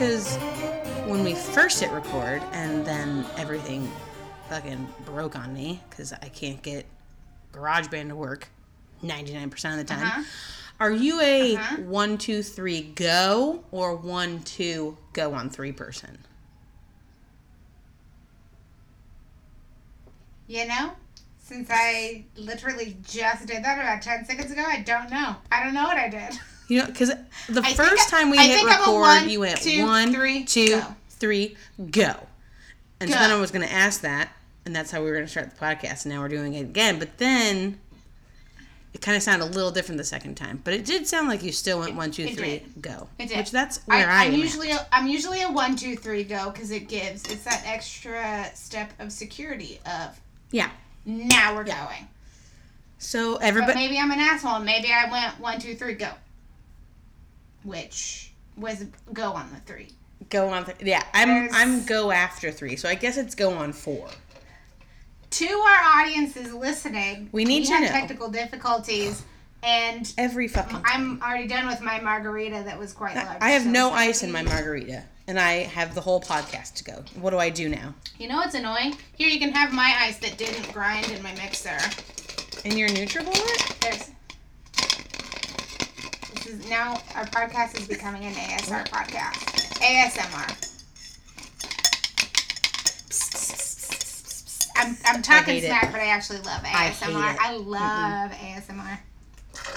because when we first hit record and then everything fucking broke on me because I can't get GarageBand to work 99% of the time. Uh-huh. Are you a Uh-huh. one, two, three, go or one, two, go on three person? You know, since I literally just did that about 10 seconds ago, I don't know. I don't know what I did. You know, because the I first time we I hit think I'm a record, one, you went two, one, three, two, go. three, go. And so then I was going to ask that, and that's how we were going to start the podcast. And now we're doing it again. But then it kind of sounded a little different the second time. But it did sound like you still went one, two, it three, did. go. It did. Which that's where I, I, am. at. usually a, I'm usually a one, two, three go because it gives it's that extra step of security of Yeah. now we're going. So But everybody. maybe I'm an asshole. Maybe I went one, two, three, go, which was go on the three. Go on. Th- yeah, I'm There's- I'm go after three, so I guess it's go on four. To our audiences listening, We need to had know. technical difficulties, and Every fucking. I'm already done with my margarita that was quite large. I have so no ice in my margarita, and I have the whole podcast to go. What do I do now? You know what's annoying? Here you can have my ice that didn't grind in my mixer. In your NutriBullet? There's. Is now our podcast is becoming an ASR podcast. ASMR. I'm, I'm talking hate it. smack, but I actually love ASMR. it. I, love ASMR.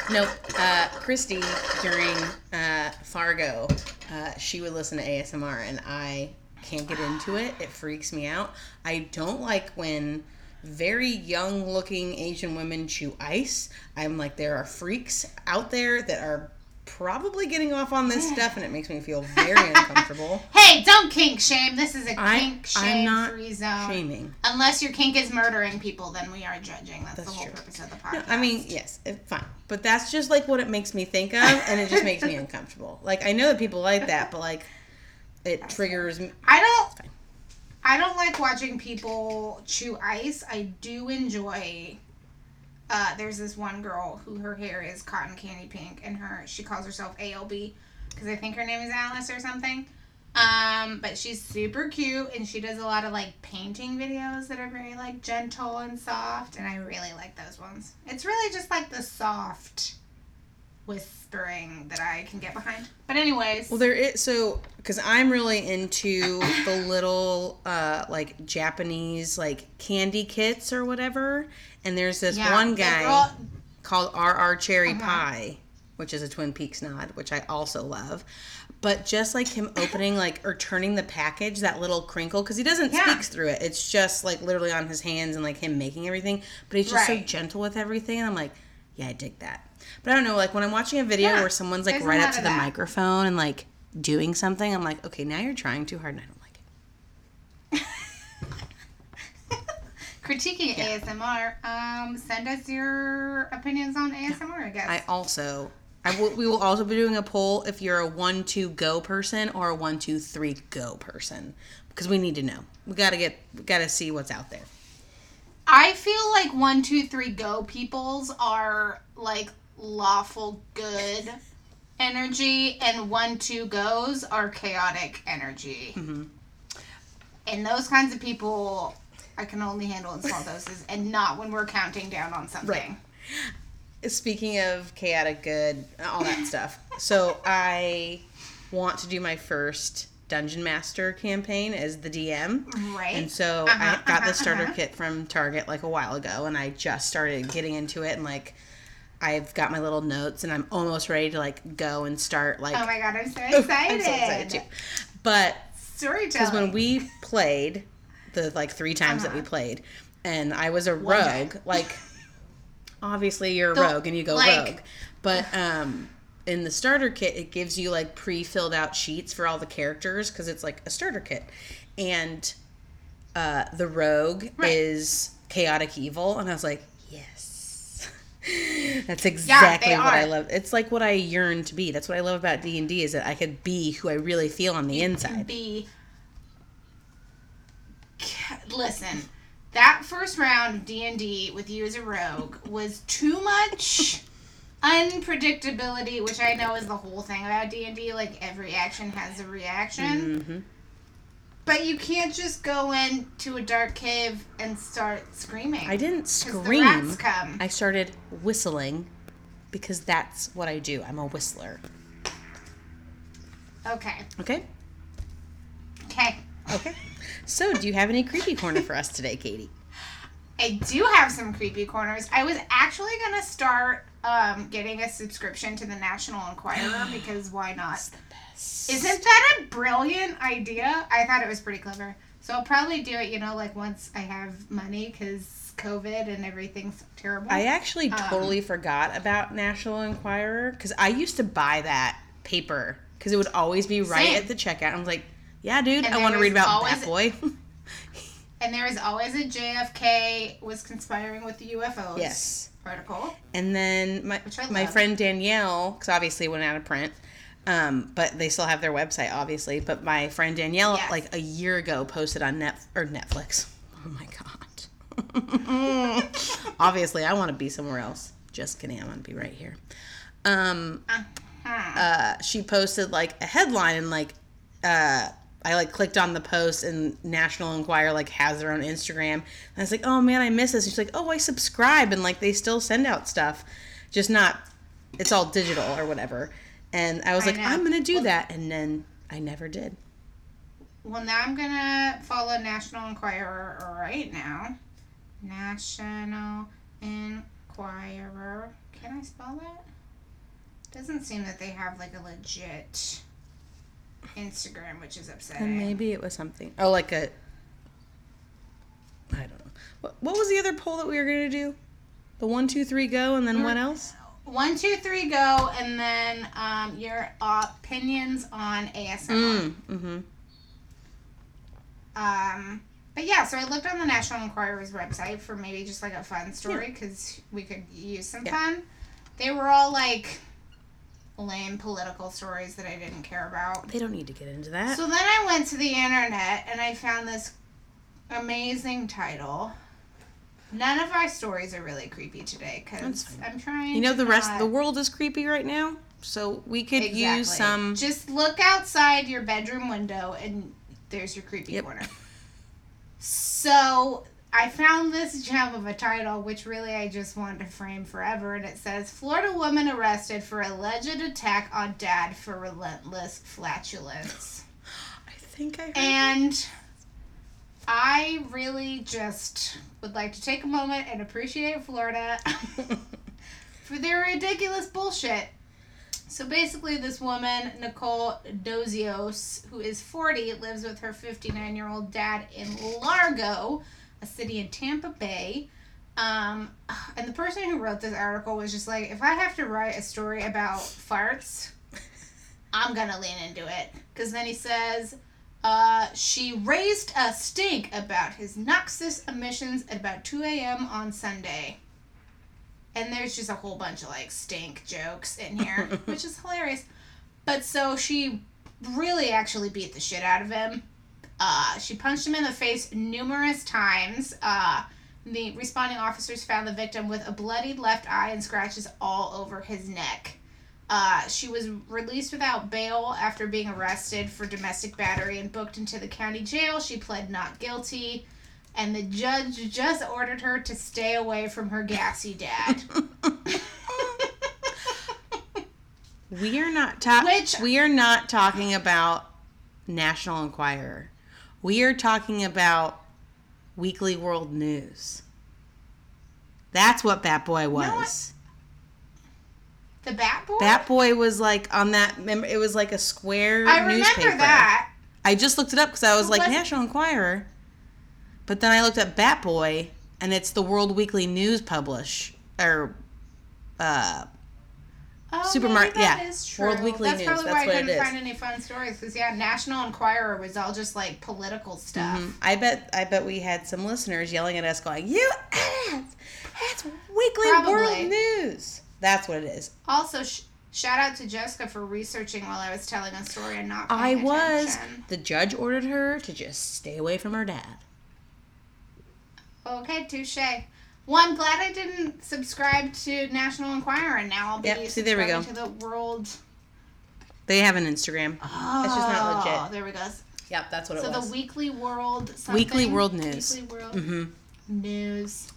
Nope. Uh, Christy during uh, Fargo, uh, she would listen to ASMR, and I can't get into it. It freaks me out. I don't like when very young-looking Asian women chew ice. I'm like, there are freaks out there that are probably getting off on this stuff, and it makes me feel very uncomfortable. Hey, don't kink shame. This is a I- kink I'm shame not free zone. Shaming. Unless your kink is murdering people, then we are judging. That's, That's the whole true. purpose of the No, podcast. I mean, yes, it, fine. But that's just like what it makes me think of, and it just makes me uncomfortable. Like, I know that people like that, but like, it triggers me. I don't. I don't like watching people chew ice. I do enjoy. Uh, there's this one girl who her hair is cotton candy pink, and her she calls herself ALB because I think her name is Alice or something. Um, but she's super cute, and she does a lot of like painting videos that are very like gentle and soft, and I really like those ones. It's really just like the soft whispering that I can get behind. But anyways, Well, there is so because I'm really into the little uh like Japanese like candy kits or whatever, and there's this yeah, one guy girl- called RR Cherry Uh-huh. Pie, which is a Twin Peaks nod, which I also love. But just like him opening like or turning the package, that little crinkle, because he doesn't Yeah. speak through it. It's just like literally on his hands and like him making everything. But he's just so gentle with everything, and I'm like, yeah, I dig that. But I don't know, like when I'm watching a video Yeah, where someone's like there's right up to the that. microphone and like doing something, I'm like, okay, now you're trying too hard, and I don't like it. critiquing ASMR, um, send us your opinions on ASMR, I guess. I also, I will, we will also be doing a poll if you're a one two go person or a one two three go person because we need to know. We gotta get, we gotta see what's out there. I feel like one, two, three go peoples are like lawful good energy, and one, two goes are chaotic energy. Mm-hmm. And those kinds of people I can only handle in small doses, and not when we're counting down on something. Right. Speaking of chaotic good, all that stuff. So I want to do my first Dungeon Master campaign as the DM. Right. And so Uh-huh, I got uh-huh, the starter uh-huh. kit from Target like a while ago, and I just started getting into it, and like I've got my little notes, and I'm almost ready to like go and start like. Oh my god, I'm so excited. I'm so excited too. But Storytelling. because when we played the like three times that we Uh-huh. played, and I was a rogue, like obviously you're a The- rogue and you go like- rogue, but um. In the starter kit, it gives you like pre-filled out sheets for all the characters because it's like a starter kit, and uh, the rogue Right. is chaotic evil, and I was like, yes, that's exactly they what I love. It's like what I yearn to be. That's what I love about D and D is that I could be who I really feel on the inside. be listen that first round of d&d with you as a rogue was too much unpredictability, which I know is the whole thing about D and D. Like every action has a reaction, hmm but you can't just go into a dark cave and start screaming. I didn't scream. The rats come. I started whistling because that's what I do. I'm a whistler. Okay. Okay. Okay. Okay. So, do you have any creepy corner for us today, Katie? I do have some creepy corners. I was actually gonna start um, getting a subscription to the National Enquirer because why not? Isn't that a brilliant idea? I thought it was pretty clever. So I'll probably do it, you know, like once I have money because COVID and everything's terrible. I actually Um, totally forgot about National Enquirer because I used to buy that paper because it would always be right Same. at the checkout. I was like, yeah, dude, I want to read about always- Bat Boy. and there was always a JFK was conspiring with the UFOs yes. article. And then my my friend Danielle, because obviously it went out of print, um, but they still have their website, obviously. But my friend Danielle, Yes. like a year ago, posted on Net or Netflix. Oh my god! obviously, I want to be somewhere else. Just kidding. I want to be right here. Um, Huh. uh, she posted like a headline and like uh, I like clicked on the post and National Enquirer like has their own Instagram. And I was like, oh man, I miss this. And she's like, oh, I subscribe and like they still send out stuff, just not. It's all digital or whatever. And I was I like, know. I'm gonna do Well- that, and then I never did. Well, now I'm gonna follow National Enquirer right now. National Enquirer. Can I spell that? Doesn't seem that they have like a legit Instagram, which is upsetting. And maybe it was something. Oh, like a. I don't know. What, what was the other poll that we were gonna do? The one, two, three, go, and then what else? One, two, three, go, and then um, your opinions on ASMR. Mm, mm-hmm. Um, but yeah, so I looked on the National Enquirer's website for maybe just like a fun story because we could use some Yeah. fun. They were all like lame political stories that I didn't care about. They don't need to get into that. So then I went to the internet and I found this amazing title. None of our stories are really creepy today because I'm trying. You know, the rest of the world is creepy right now, so we could use some. Just look outside your bedroom window and there's your creepy Yep. corner. So I found this gem of a title, which really I just wanted to frame forever, and it says Florida woman arrested for alleged attack on dad for relentless flatulence. I think I heard. And I really just would like to take a moment and appreciate Florida for their ridiculous bullshit. So basically, this woman, Nicole Dozios, who is 40, lives with her 59 year old dad in Largo, a city in Tampa Bay. Um, and the person who wrote this article was just like, if I have to write a story about farts, I'm gonna lean into it. Because then he says, uh, she raised a stink about his noxious emissions at about 2 a.m. on Sunday. And there's just a whole bunch of like stink jokes in here, which is hilarious. But so she really actually beat the shit out of him. Uh, she punched him in the face numerous times. Uh, the responding officers found the victim with a bloodied left eye and scratches all over his neck. Uh, she was released without bail after being arrested for domestic battery and booked into the county jail. She pled not guilty, and the judge just ordered her to stay away from her gassy dad. we are not ta- Which- we are not talking about National Enquirer. We are talking about Weekly World News. That's what Bat Boy was. The Bat Boy? Bat Boy was like on that. Remember, it was like a square I remember newspaper. that. I just looked it up because I was like was? National Enquirer, but then I looked at Bat Boy, and it's the World Weekly News publish or uh, Oh, Supermarket- yeah. is true. World Weekly That's News, probably why I couldn't is. find any fun stories because yeah, National Enquirer was all just like political stuff. mhm. I bet I bet we had some listeners yelling at us, going, "You ass! That's Weekly World News." That's what it is. Also, sh- shout out to Jessica for researching while I was telling a story and not. I was. attention. The judge ordered her to just stay away from her dad. Okay, touche. Well, I'm glad I didn't subscribe to National Enquirer, and now I'll be Yep, see, there we subscribing to the World. They have an Instagram. Oh, just not legit. There we go. Yep, that's what So it was. So the. Weekly World. Something. Weekly World News. Weekly World mm-hmm. News.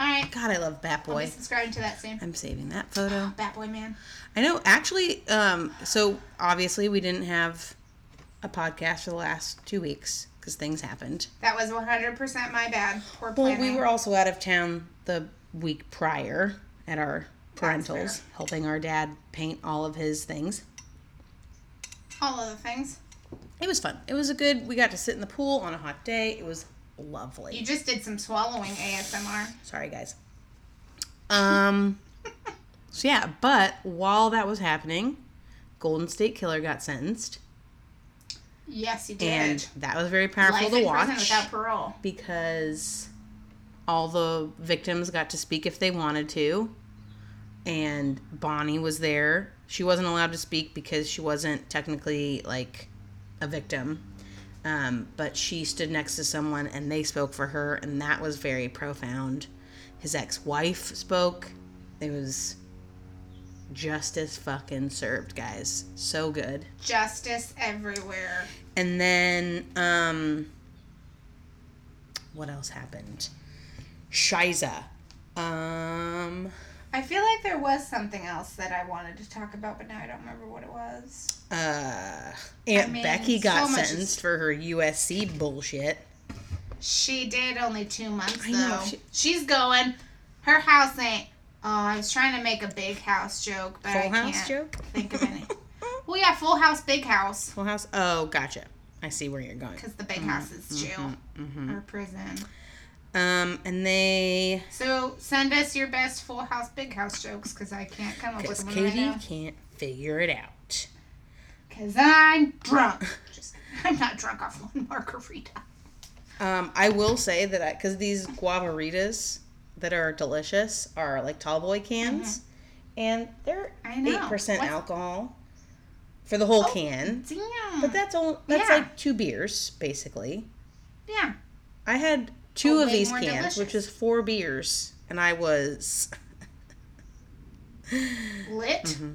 All right. God, I love Bat I'll be Boy. subscribing to that soon. I'm saving that photo. Bat Boy Man. I know. Actually, um, so obviously we didn't have a podcast for the last two weeks because things happened. That was 100% my bad. Poor Well, we were also out of town the week prior at our parentals, helping our dad paint all of his things. all of the things. It was fun. It was a good. We got to sit in the pool on a hot day. It was lovely. You just did some swallowing ASMR. Sorry, guys. Um. so yeah, but while that was happening, Golden State Killer got sentenced, Yes, you did. and that was very powerful Life to watch without parole. because all the victims got to speak if they wanted to, and Bonnie was there. She wasn't allowed to speak because she wasn't technically like a victim. Um, but she stood next to someone and they spoke for her, and that was very profound. His ex wife spoke. It was justice fucking served, guys. So good. Justice everywhere. And then, um, what else happened? Shiza. Um, I feel like there was something else that I wanted to talk about, but now I don't remember what it was. uh, Aunt I mean, Becky so got much sentenced for her USC bullshit. She did only two months I though. know, she- She's going. Her house ain't. Oh, I was trying to make a big house joke, but I Full can't joke? think of any. well, yeah, Full House, Big House, Full House? Oh, gotcha. I see where you're going. because the Big House is jail hmm or prison. Um, and they. So send us your best Full House, Big House jokes, because I can't come up with Because one right Katie now. can't figure it out. Because I'm drunk. Just, I'm not drunk off one margarita. Um, I will say that I because these guavaritas that are delicious are like tall boy cans, and they're Mm-hmm. I know. eight percent alcohol for the whole Oh. can. Damn. But that's all. That's Yeah. like two beers basically. yeah. I had two Oh, of these cans, delicious. which is four beers, and I was. Lit. Mm-hmm.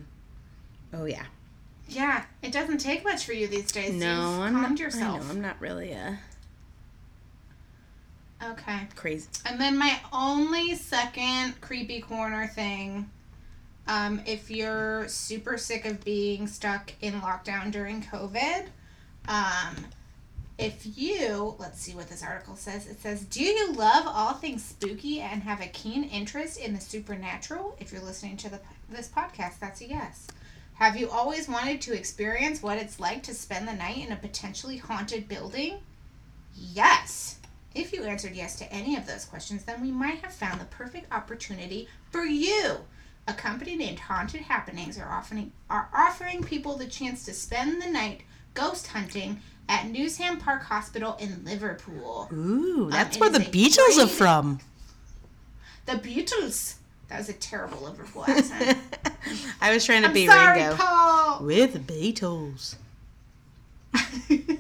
oh yeah. Yeah. It doesn't take much for you these days. No, You've I'm not. yourself. I know I'm not really uh Okay. crazy. And then my only second creepy corner thing. Um, if you're super sick of being stuck in lockdown during COVID, um, if you, let's see what this article says. It says, Do you love all things spooky and have a keen interest in the supernatural? If you're listening to the, this podcast, that's a yes. Have you always wanted to experience what it's like to spend the night in a potentially haunted building? Yes. If you answered yes to any of those questions, then we might have found the perfect opportunity for you. A company named Haunted Happenings are offering are offering people the chance to spend the night ghost hunting at Newsham Park Hospital in Liverpool. Ooh, that's it where the Beatles are from. The Beatles. That was a terrible Liverpool accent. I was trying to I'm be sorry, Ringo. Paul. With Beatles.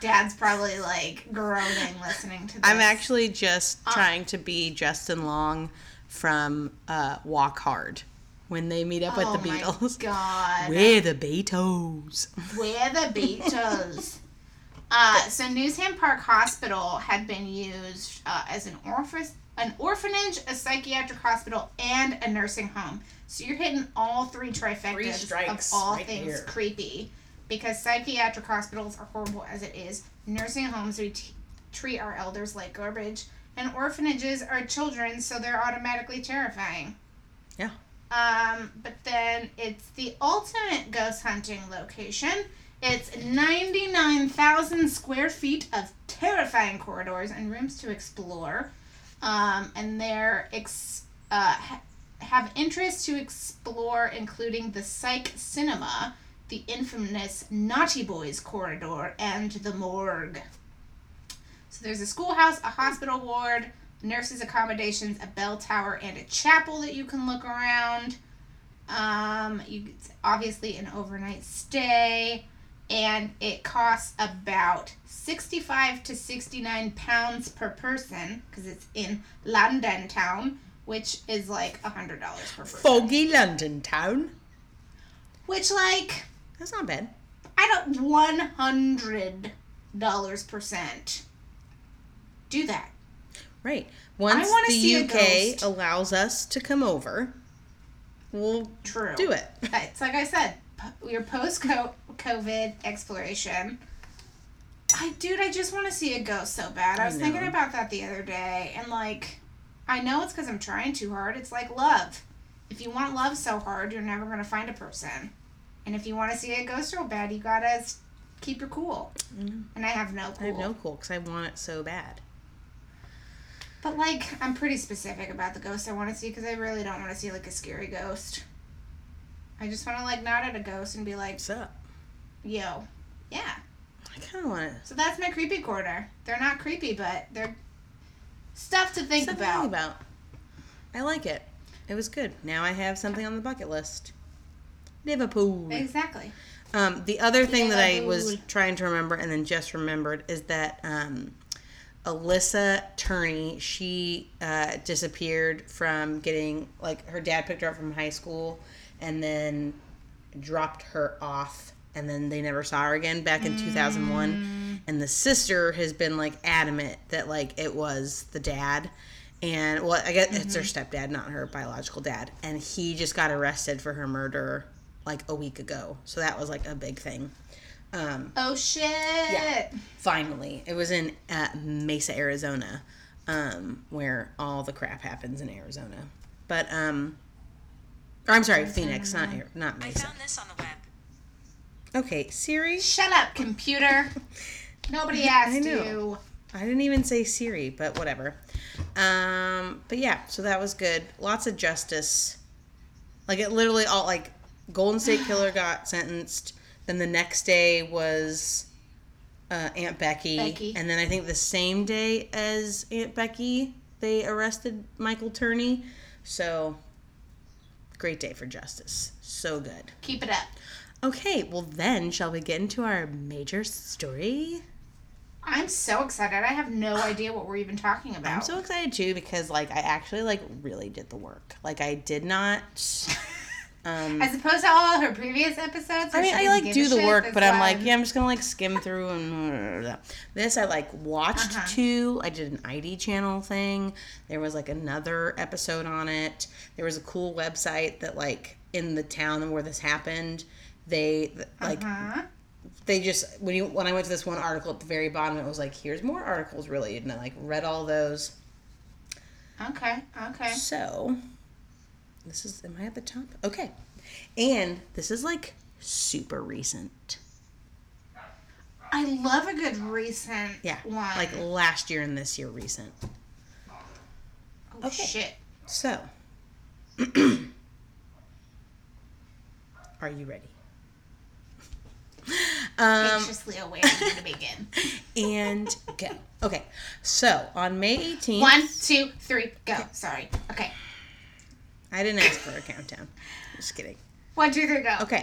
Dad's probably like groaning listening to this. I'm actually just Uh, trying to be Justin Long from uh, Walk Hard when they meet up oh with the my Beatles. God. We're the Beatles. We're the Beatles. uh, so Newsham Park Hospital had been used uh, as an orphan an orphanage, a psychiatric hospital, and a nursing home. So you're hitting all three trifectas Three of strikes all right things here. creepy. Because psychiatric hospitals are horrible as it is. Nursing homes we t- treat our elders like garbage, and orphanages are children, so they're automatically terrifying. Yeah. Um, but then it's the ultimate ghost hunting location. It's 99,000 square feet of terrifying corridors and rooms to explore. Um, and they're ex- uh, ha- have interest to explore, including the Psych Cinema, the infamous Naughty Boys corridor, and the morgue. So there's a schoolhouse, a hospital ward, nurses' accommodations, a bell tower, and a chapel that you can look around. Um, you it's obviously an overnight stay, and it costs about 65 to 69 pounds per person because it's in London town, which is like a $100 per person. Foggy London town. Which, like, That's not bad. I don't $100 percent. Do that. Right. Once the UK allows us to come over, we'll True. do it. It's like I said, your post COVID exploration. I, dude, I just want to see a ghost so bad. I I was thinking about that the other day, and like, I know it's because I'm trying too hard. It's like love. If you want love so hard, you're never gonna find a person. And if you want to see a ghost real bad, you gotta keep your cool. Mhm. And I have no I have no cool because I want it so bad. But like, I'm pretty specific about the ghosts I want to see because I really don't want to see like a scary ghost. I just want to like nod at a ghost and be like, What's up? "Yo, yeah." I kind of want to. So that's my creepy corner. They're not creepy, but they're stuff to think about. about. I like it. It was good. Now I have something on the bucket list. Liverpool. Exactly. Um, the other thing that I was trying to remember and then just remembered is that um, Alyssa Turney, she uh, disappeared from getting, like, her dad picked her up from high school and then dropped her off. And then they never saw her again back in 2001. And the sister has been, like, adamant that, like, it was the dad. And, well, I guess it's her stepdad, not her biological dad. And he just got arrested for her murder, like, a week ago. So that was, like, a big thing. Um, Oh shit! Yeah, finally it was in uh, mesa arizona um, where all the crap happens in arizona but um or i'm sorry phoenix not Ar- not Mesa. I found this on the web. okay siri Shut up, computer. Nobody asked I know. you. i didn't even say siri but whatever um but yeah so that was good lots of justice like it literally all like golden state killer got sentenced then the next day was uh, aunt becky, Becky. and then i think the same day as aunt becky they arrested michael turney so great day for justice so good Keep it up. okay well then shall we get into our major story I'm so excited. I have no idea what we're even talking about. I'm so excited too because like I actually like really did the work. Like I did not. Um, As opposed to all her previous episodes. I mean, I like do the shit, work, but I'm like, yeah, I'm just gonna like skim through and this. I like watched Uh-huh. two. I did an ID channel thing. There was like another episode on it. There was a cool website that like in the town where this happened. They like Uh-huh. they just when you when I went to this one article at the very bottom, it was like here's more articles related, and I like read all those. Okay. Okay. So, this is, am I at the top? Okay. And this is like super recent. I love a good recent Yeah. one. Like last year and this year recent. oh, okay. shit. So, are you ready? Um, Anxiously awaiting to begin. and go. Okay. So, on May 18th. One, two, three, go. Sorry. Okay. I didn't ask for a countdown. Just kidding. One, two, three, go. Okay.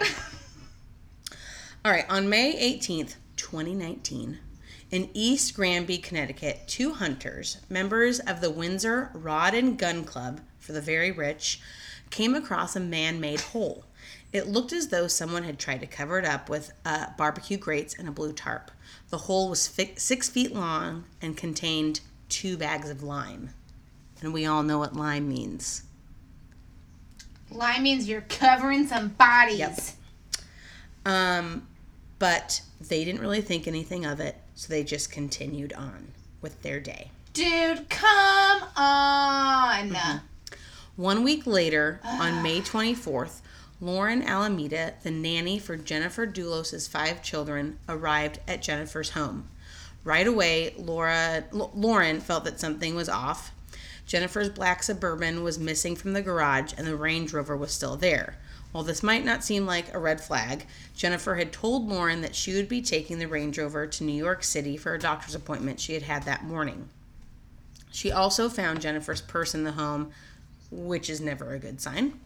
All right. On May 18th, 2019, in East Granby, Connecticut, two hunters, members of the Windsor Rod and Gun Club for the Very Rich, came across a man made hole. It looked as though someone had tried to cover it up with uh, barbecue grates and a blue tarp. The hole was fi- six feet long and contained two bags of lime. And we all know what lime means. Lime means you're covering some bodies. Yep. Um, but they didn't really think anything of it, so they just continued on with their day. Dude, come on. Mm-hmm. One week later, on May 24th, Lauren Almeida, the nanny for Jennifer Dulos' five children, arrived at Jennifer's home. Right away, Laura, L- Lauren felt that something was off. Jennifer's black Suburban was missing from the garage and the Range Rover was still there. While this might not seem like a red flag, Jennifer had told Lauren that she would be taking the Range Rover to New York City for a doctor's appointment she had had that morning. She also found Jennifer's purse in the home, which is never a good sign.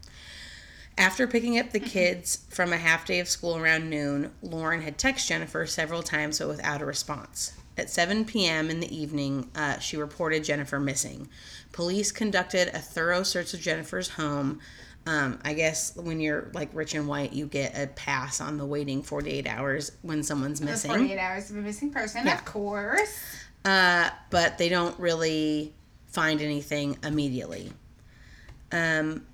After picking up the kids from a half day of school around noon, Lauren had texted Jennifer several times but without a response. At 7 p.m. in the evening, uh, she reported Jennifer missing. Police conducted a thorough search of Jennifer's home. Um, I guess when you're like rich and white, you get a pass on the waiting 48 hours when someone's The missing. 48 hours of a missing person, Yeah. of course. Uh, but they don't really find anything immediately. Um,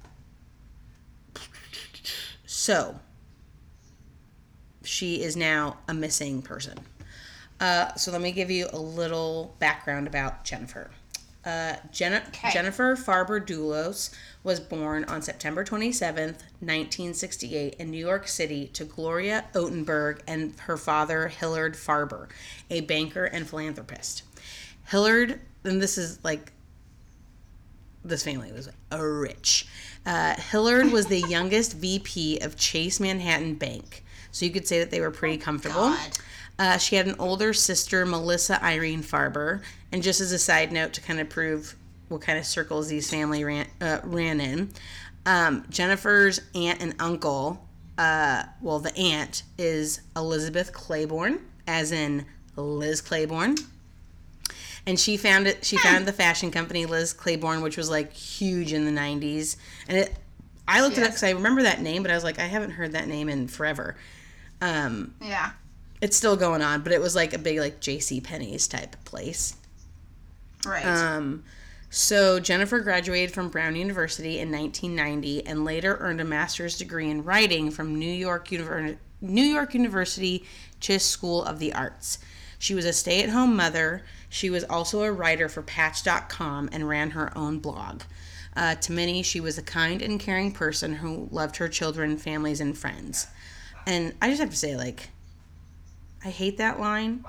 so, she is now a missing person. Uh, so, let me give you a little background about Jennifer. Uh, Jen- Okay. Jennifer Farber Dulos was born on September 27th, 1968, in New York City to Gloria Otenberg and her father, Hilliard Farber, a banker and philanthropist. Hilliard, and this is like, this family was a rich. Uh, Hilliard was the youngest VP of Chase Manhattan Bank. So you could say that they were pretty comfortable. God. Uh, she had an older sister, Melissa Irene Farber. And just as a side note to kind of prove what kind of circles these family ran, uh, ran in, um, Jennifer's aunt and uncle, uh, well, the aunt is Elizabeth Claiborne, as in Liz Claiborne. And she found it. She founded the fashion company Liz Claiborne, which was like huge in the '90s. And it, I looked it up because I remember that name, but I was like, I haven't heard that name in forever. Um, Yeah. It's still going on, but it was like a big like J.C. Penney's type of place. Right. Um, so Jennifer graduated from Brown University in 1990 and later earned a master's degree in writing from New York Univer- New York University Tisch School of the Arts. She was a stay-at-home mother. She was also a writer for Patch.com and ran her own blog. Uh, to many, she was a kind and caring person who loved her children, families, and friends. And I just have to say, like, I hate that line.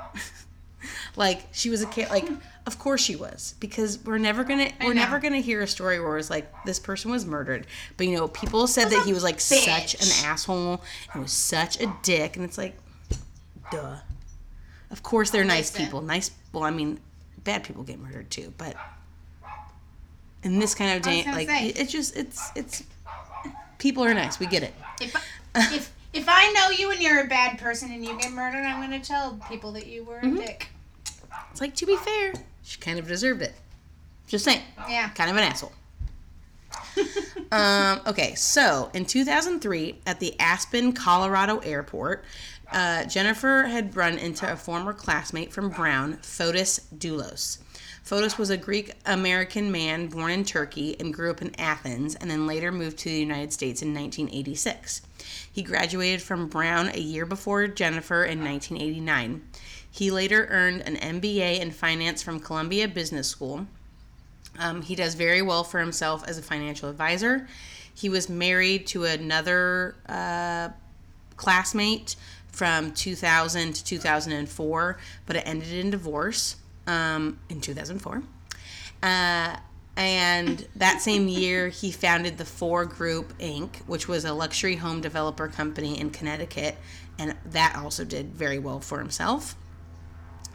like she was a kid. Like, of course she was, because we're never gonna we're never gonna hear a story where it's like this person was murdered. But you know, people said that he was like such an asshole and was such a dick, and it's like, duh. Of course they're nice people. Nice. Well, I mean, bad people get murdered too, but in this kind of day, like say. it- it's just it's it's people are nice. We get it. if, if, if I know you and you're a bad person and you get murdered, I'm going to tell people that you were a Mm-hmm. dick. It's like to be fair, she kind of deserved it. Just saying. Yeah. kind of an asshole. um, okay, so in 2003, at the Aspen, Colorado airport, uh, Jennifer had run into a former classmate from Brown, Fotis Dulos. Fotis was a Greek American man born in Turkey and grew up in Athens, and then later moved to the United States in 1986. He graduated from Brown a year before Jennifer in 1989. He later earned an MBA in finance from Columbia Business School. Um, he does very well for himself as a financial advisor. He was married to another uh, classmate from 2000 to 2004, but it ended in divorce um, in 2004. Uh, and that same year, he founded the Fore Group Inc., which was a luxury home developer company in Connecticut, and that also did very well for himself.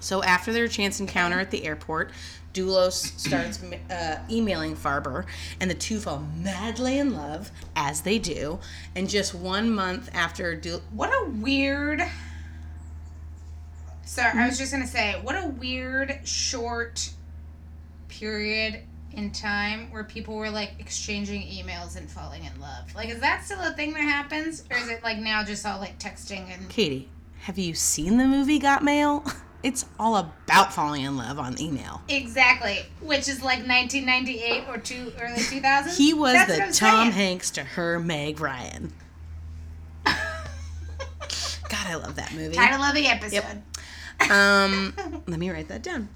So after their chance encounter at the airport, Dulos starts uh, emailing Farber, and the two fall madly in love, as they do. And just one month after Dou- What a weird. Sorry, I was just gonna say, what a weird short period in time where people were like exchanging emails and falling in love. Like, is that still a thing that happens, or is it like now just all like texting and? Katie, have you seen the movie Got Mail? It's all about falling in love on email. Exactly, which is like 1998 or two early 2000s. He was That's the Tom saying. Hanks to her Meg Ryan. God, I love that movie. Title of the episode. Um, let me write that down.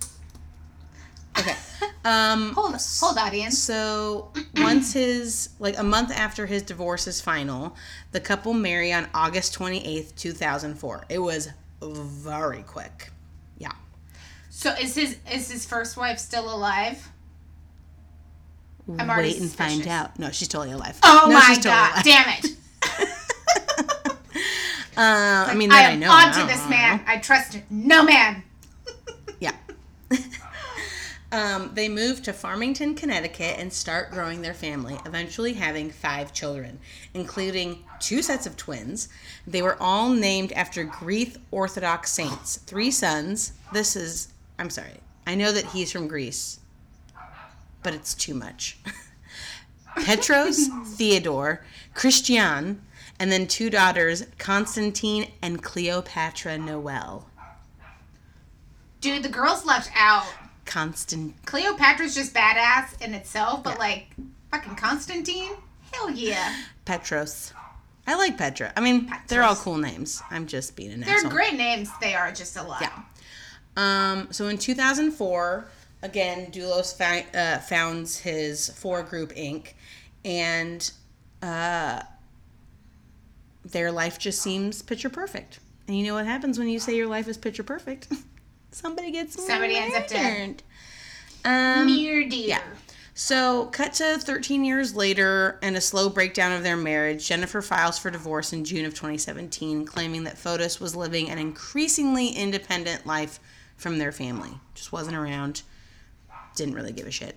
Okay. Um, Hold, hold, audience. So once his like a month after his divorce is final, the couple marry on August twenty eighth, two thousand four. It was very quick. Yeah. So is his is his first wife still alive? I'm already Wait and find out. No, she's totally alive. Oh no, my totally god! alive. Damn it! Uh, I mean, I that I, am know. I onto don't this know. man. I trust no man. Yeah. Um, they moved to Farmington, Connecticut, and start growing their family, eventually having five children, including two sets of twins. They were all named after Greek Orthodox saints. Three sons. This is, I'm sorry, I know that he's from Greece, but it's too much. Petros, Theodore, Christian, and then two daughters, Constantine and Cleopatra Noel. Dude, the girls left out. Constant. Cleopatra's just badass in itself, but like fucking Constantine, hell yeah. Petros. I like Petra. I mean, they're all cool names. I'm just being an They're asshole. great names. They are just a lot. Yeah. Um, so in 2004, again, Dulos fi- uh, founds his Fore Group Inc. And uh, their life just seems picture perfect. And you know what happens when you say your life is picture perfect? Somebody gets Somebody ends up dead. Um, Mere dear. yeah. So, cut to 13 years later and a slow breakdown of their marriage, Jennifer files for divorce in June of 2017, claiming that Fotis was living an increasingly independent life from their family. Just wasn't around, didn't really give a shit.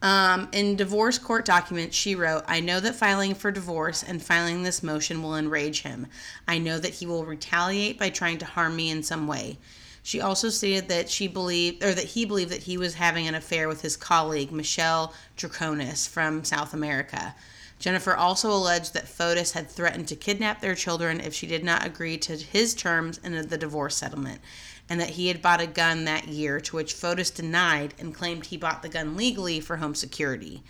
Um, in divorce court documents, she wrote, I know that filing for divorce and filing this motion will enrage him. I know that he will retaliate by trying to harm me in some way. She also stated that she believed, or that he believed that he was having an affair with his colleague, Michelle Troconis from South America. Jennifer also alleged that Fotis had threatened to kidnap their children if she did not agree to his terms in the divorce settlement, and that he had bought a gun that year, to which Fotis denied and claimed he bought the gun legally for home security.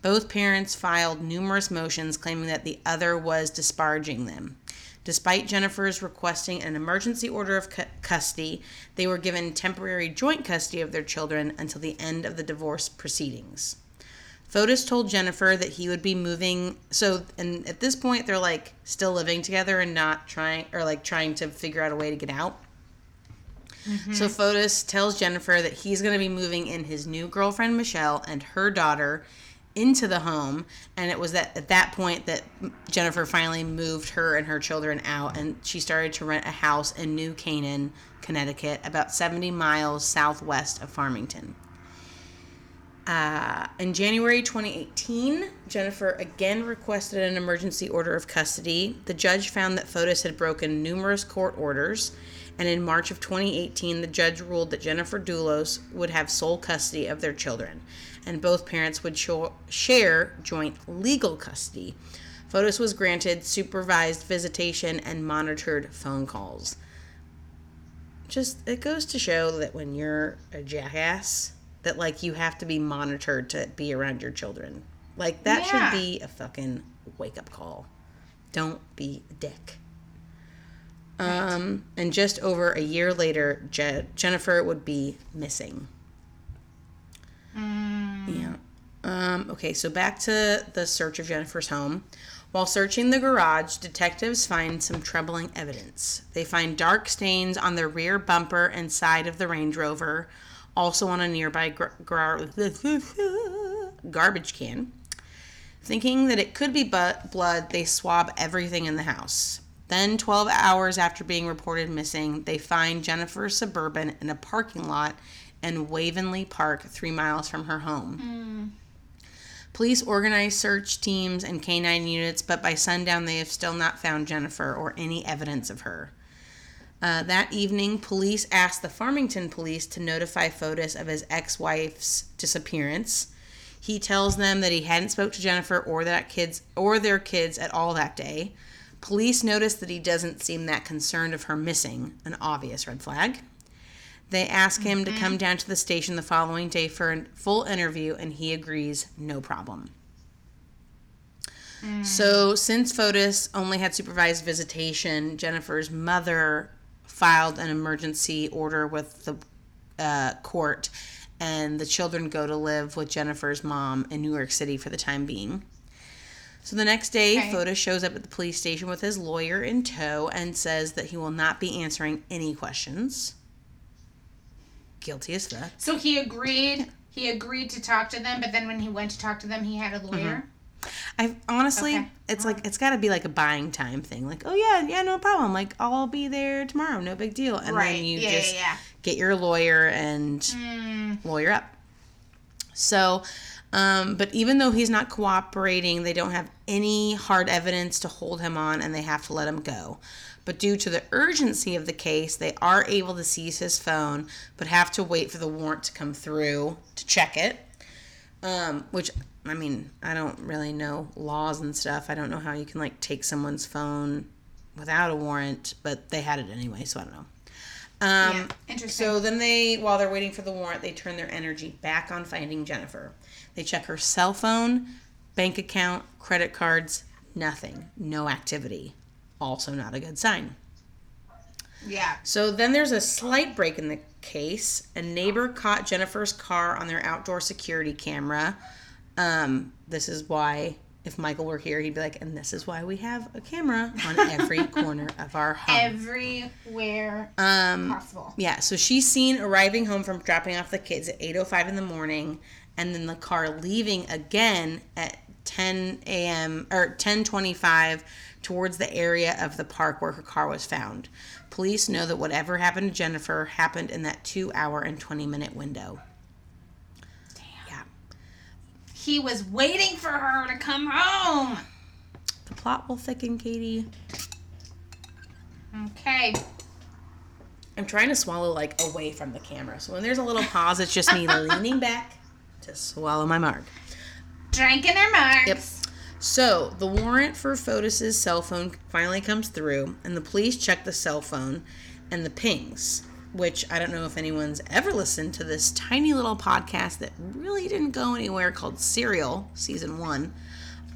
Both parents filed numerous motions claiming that the other was disparaging them. Despite Jennifer's requesting an emergency order of cu- custody, they were given temporary joint custody of their children until the end of the divorce proceedings. Fotis told Jennifer that he would be moving. So, and at this point, they're like still living together and not trying, or like trying to figure out a way to get out. Mm-hmm. So, Fotis tells Jennifer that he's going to be moving in his new girlfriend, Michelle, and her daughter into the home. And it was that at that point that Jennifer finally moved her and her children out, and she started to rent a house in New Canaan, Connecticut, about 70 miles southwest of Farmington. Uh, in January 2018, Jennifer again requested an emergency order of custody. The judge found that Fotis had broken numerous court orders, and in March of 2018, the judge ruled that Jennifer Dulos would have sole custody of their children, and both parents would sho- share joint legal custody. Fotis was granted supervised visitation and monitored phone calls. Just, it goes to show that when you're a jackass, that like you have to be monitored to be around your children. Like that Yeah. should be a fucking wake up call. Don't be a dick. Um, and just over a year later, Je- Jennifer would be missing. Yeah. Um, okay, so back to the search of Jennifer's home. While searching the garage, detectives find some troubling evidence. They find dark stains on the rear bumper and side of the Range Rover, also on a nearby gar- gar- garbage can. Thinking that it could be bu- blood, they swab everything in the house. Then, 12 hours after being reported missing, they find Jennifer's Suburban in a parking lot in Waveny Park, three miles from her home. Hmm. Police organize search teams and canine units, but by sundown, they have still not found Jennifer or any evidence of her. Uh, that evening, police asked the Farmington police to notify Fotis of his ex-wife's disappearance. He tells them that he hadn't spoke to Jennifer or that kids or their kids at all that day. Police notice that he doesn't seem that concerned of her missing, an obvious red flag. They ask him to come down to the station the following day for a full interview, and he agrees, no problem. So, since Fotis only had supervised visitation, Jennifer's mother filed an emergency order with the uh, court, and the children go to live with Jennifer's mom in New York City for the time being. So the next day, Okay. Shows up at the police station with his lawyer in tow and says that he will not be answering any questions. Guilty as fuck. So he agreed. He agreed to talk to them, but then when he went to talk to them, he had a lawyer. I honestly, Okay. It's like it's got to be like a buying time thing. Like, oh yeah, yeah, no problem. Like I'll be there tomorrow, no big deal. And right. then you yeah, just yeah, get your lawyer and. Mm, lawyer up. So, um, but even though he's not cooperating, they don't have any hard evidence to hold him on and they have to let him go. But due to the urgency of the case, they are able to seize his phone, but have to wait for the warrant to come through to check it. Um, which, I mean, I don't really know laws and stuff. I don't know how you can, like, take someone's phone without a warrant, but they had it anyway, so I don't know. Um, yeah. Interesting. so then they, while they're waiting for the warrant, they turn their energy back on finding Jennifer. They check her cell phone, bank account, credit cards, nothing. No activity. Also not a good sign. yeah. So then there's a slight break in the case. A neighbor caught Jennifer's car on their outdoor security camera. Um, this is why, if Michael were here, he'd be like, and this is why we have a camera on every corner of our home. Everywhere Um, possible. yeah, so she's seen arriving home from dropping off the kids at 8:05 in the morning and then the car leaving again at 10 a.m. or 10:25 towards the area of the park where her car was found. Police know that whatever happened to Jennifer happened in that 2 hour and 20 minute window. Yeah. He was waiting for her to come home. The plot will thicken, Katie. Okay. I'm trying to swallow like away from the camera. So when there's a little pause, it's just me leaning back to swallow my mark. Drinking their marks. Yep. So the warrant for Fotis's cell phone finally comes through, and the police check the cell phone and the pings. Which I don't know if anyone's ever listened to this tiny little podcast that really didn't go anywhere called Serial season one.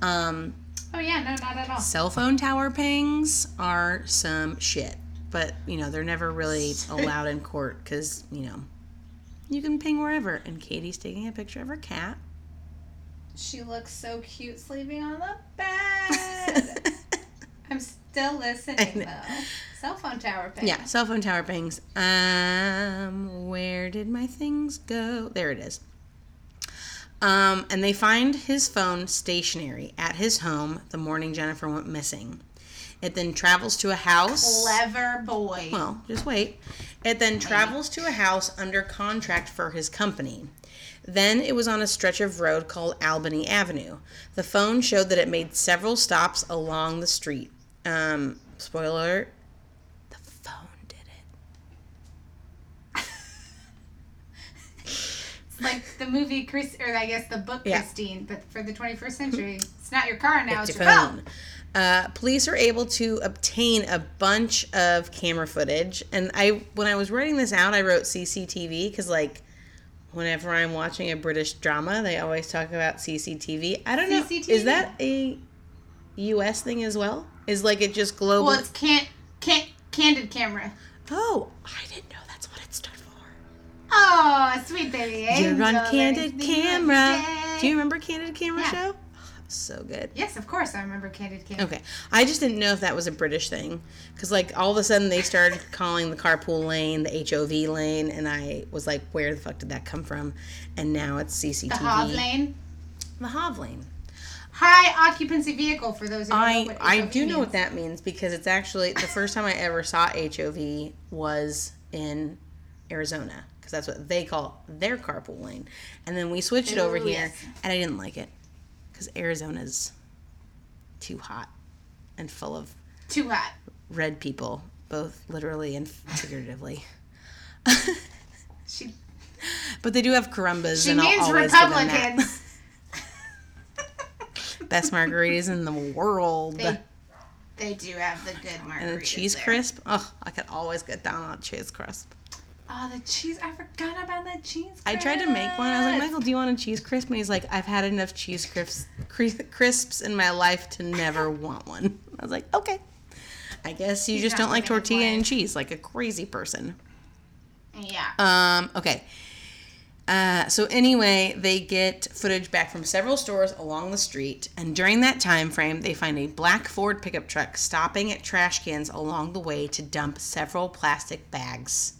Um, Oh yeah, no, not at all. cell phone tower pings are some shit, but you know they're never really allowed in court because you know you can ping wherever. And Katie's taking a picture of her cat. She looks so cute sleeping on the bed. Still listening though. Cell phone tower ping. Yeah, cell phone tower pings. Um, where did my things go? There it is. Um, and they find his phone stationary at his home the morning Jennifer went missing. It then travels to a house. Clever boy. Well, just wait. It then travels to a house under contract for his company. Then it was on a stretch of road called Albany Avenue. The phone showed that it made several stops along the street. Um, spoiler alert, the phone did it. It's like the movie Chris, or I guess the book Yeah. Christine, but for the 21st century. It's not your car now, it's, It's your phone. phone. Uh, police are able to obtain a bunch of camera footage, and I when I was writing this out, I wrote CCTV because like whenever I'm watching a British drama, they always talk about CCTV. I don't know, CCTV. is that a U.S. thing as well? Is like it just global? Well, it's can't can't candid camera. oh, I didn't know that's what it stood for. Oh, sweet baby. You're on Candid Camera. Do you remember Candid Camera Yeah. show? So good. Yes, of course I remember Candid Camera. Okay, I just didn't know if that was a British thing, because like all of a sudden they started calling the carpool lane the HOV lane, and I was like, where the fuck did that come from? And now it's CCTV. The Hov lane. The Hov lane. High occupancy vehicle for those who don't know I I do know what that means because it's actually the first time I ever saw HOV was in Arizona because that's what they call their carpool lane, and then we switched it over Ooh, here, yes. and I didn't like it because Arizona's too hot and full of Too hot. red people, both literally and figuratively. She but they do have carumbas, she and means always give them that. Republicans. Best margaritas in the world. they, they do have the good margaritas. and a cheese there. crisp. Oh, I could always get down on cheese crisp. Oh, the cheese! I forgot about the cheese. I tried to make one. I was like. Michael, do you want a cheese crisp? And he's like, I've had enough cheese crisps, crisps in my life to never want one. I was like, okay. I guess you He's just don't like tortilla and cheese like a crazy person. Yeah. Um, okay. Uh, so anyway, they get footage back from several stores along the street, and during that time frame, they find a black Ford pickup truck stopping at trash cans along the way to dump several plastic bags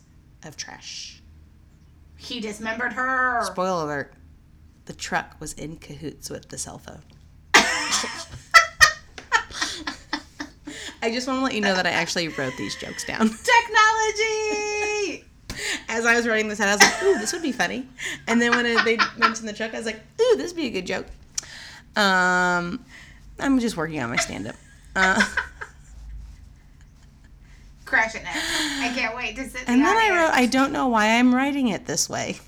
of trash. He dismembered her. Spoiler alert: the truck was in cahoots with the cell phone. I just want to let you know that I actually wrote these jokes down. Technology. As I was writing this out, I was like, "Ooh, this would be funny." And then when it, they mentioned the truck, I was like, "Ooh, this would be a good joke." Um, I'm just working on my stand-up. Uh, Crushing it. I can't wait to sit. and the then I wrote, "I don't know why I'm writing it this way."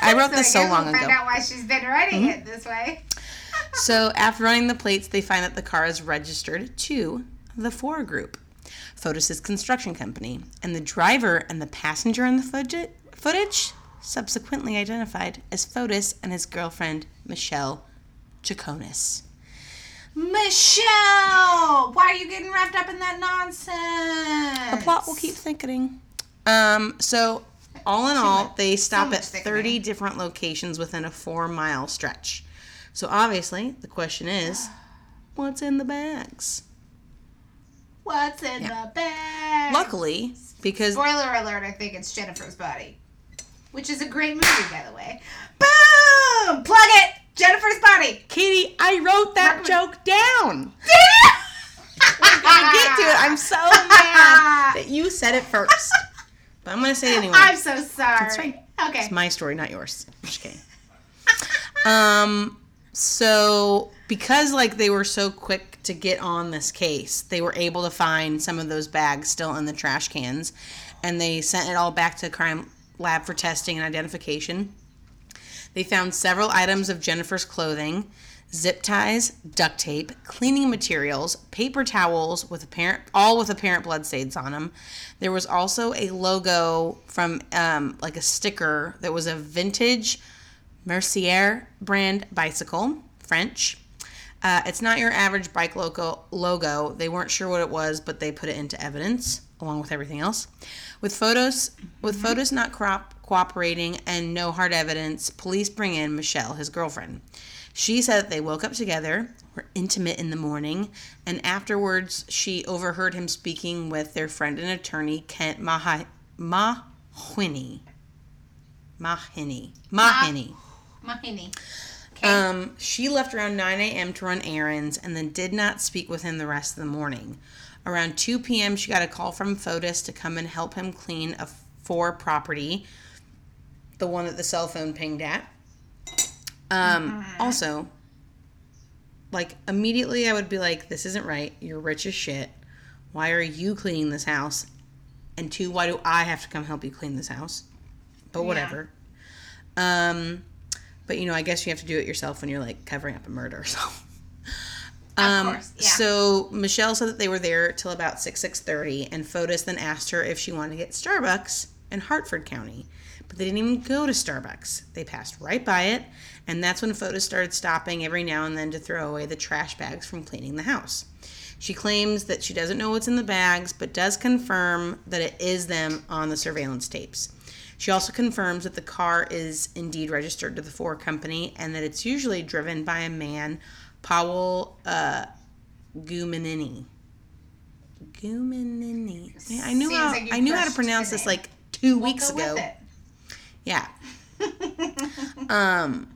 I wrote So this I so long we'll ago. Mm-hmm. Find out why she's been writing it this way. So after running the plates, they find that the car is registered to the Fore Group, Fotis's construction company, and the driver and the passenger in the footage, subsequently identified as Fotis and his girlfriend Michelle Troconis. Michelle, why are you getting wrapped up in that nonsense? The plot will keep thickening. Um, so all in all, they stop much at thickening. 30 different locations within a four mile stretch. So obviously, the question is, what's in the bags? What's in Yeah. the bag? Luckily, because Spoiler alert, I think it's Jennifer's body. Which is a great movie, by the way. Boom! Plug it! Jennifer's body! Katie, I wrote that Recommend- joke down. We're gonna get to it. I'm so mad that you said it first. But I'm gonna say it anyway. I'm so sorry. That's fine. Okay. It's my story, not yours. I'm just kidding. Um, so because like they were so quick to get on this case, they were able to find some of those bags still in the trash cans, and they sent it all back to the crime lab for testing and identification. They found several items of Jennifer's clothing, zip ties, duct tape, cleaning materials, paper towels with apparent all with apparent blood stains on them. There was also a logo from um, like a sticker that was a vintage Mercier brand bicycle, French. Uh, it's not your average bike logo. Logo. They weren't sure what it was, but they put it into evidence along with everything else. With photos, with photos not crop, cooperating and no hard evidence, police bring in Michelle, his girlfriend. She said that they woke up together, were intimate in the morning, and afterwards she overheard him speaking with their friend and attorney Kent Mahi- Mahwini. Mahini. Mahini. Mahini. Okay. Um, she left around 9 a.m. to run errands and then did not speak with him the rest of the morning. Around 2 p.m., she got a call from Fotis to come and help him clean a Fore property, the one that the cell phone pinged at. Um, Also, like, immediately I would be like, this isn't right. You're rich as shit. Why are you cleaning this house? And two, why do I have to come help you clean this house? But whatever. Um, but you know, I guess you have to do it yourself when you're like covering up a murder. So, um, course, yeah. so Michelle said that they were there till about six six thirty, and Fotis then asked her if she wanted to get Starbucks in Hartford County, but they didn't even go to Starbucks. They passed right by it, and that's when Fotis started stopping every now and then to throw away the trash bags from cleaning the house. She claims that she doesn't know what's in the bags, but does confirm that it is them on the surveillance tapes. She also confirms that the car is indeed registered to the Ford company and that it's usually driven by a man, Powell uh, Gumanini. Gumanini. Man, I knew Seems how like I knew how to pronounce this like two We'll weeks go ago. with Yeah. Um.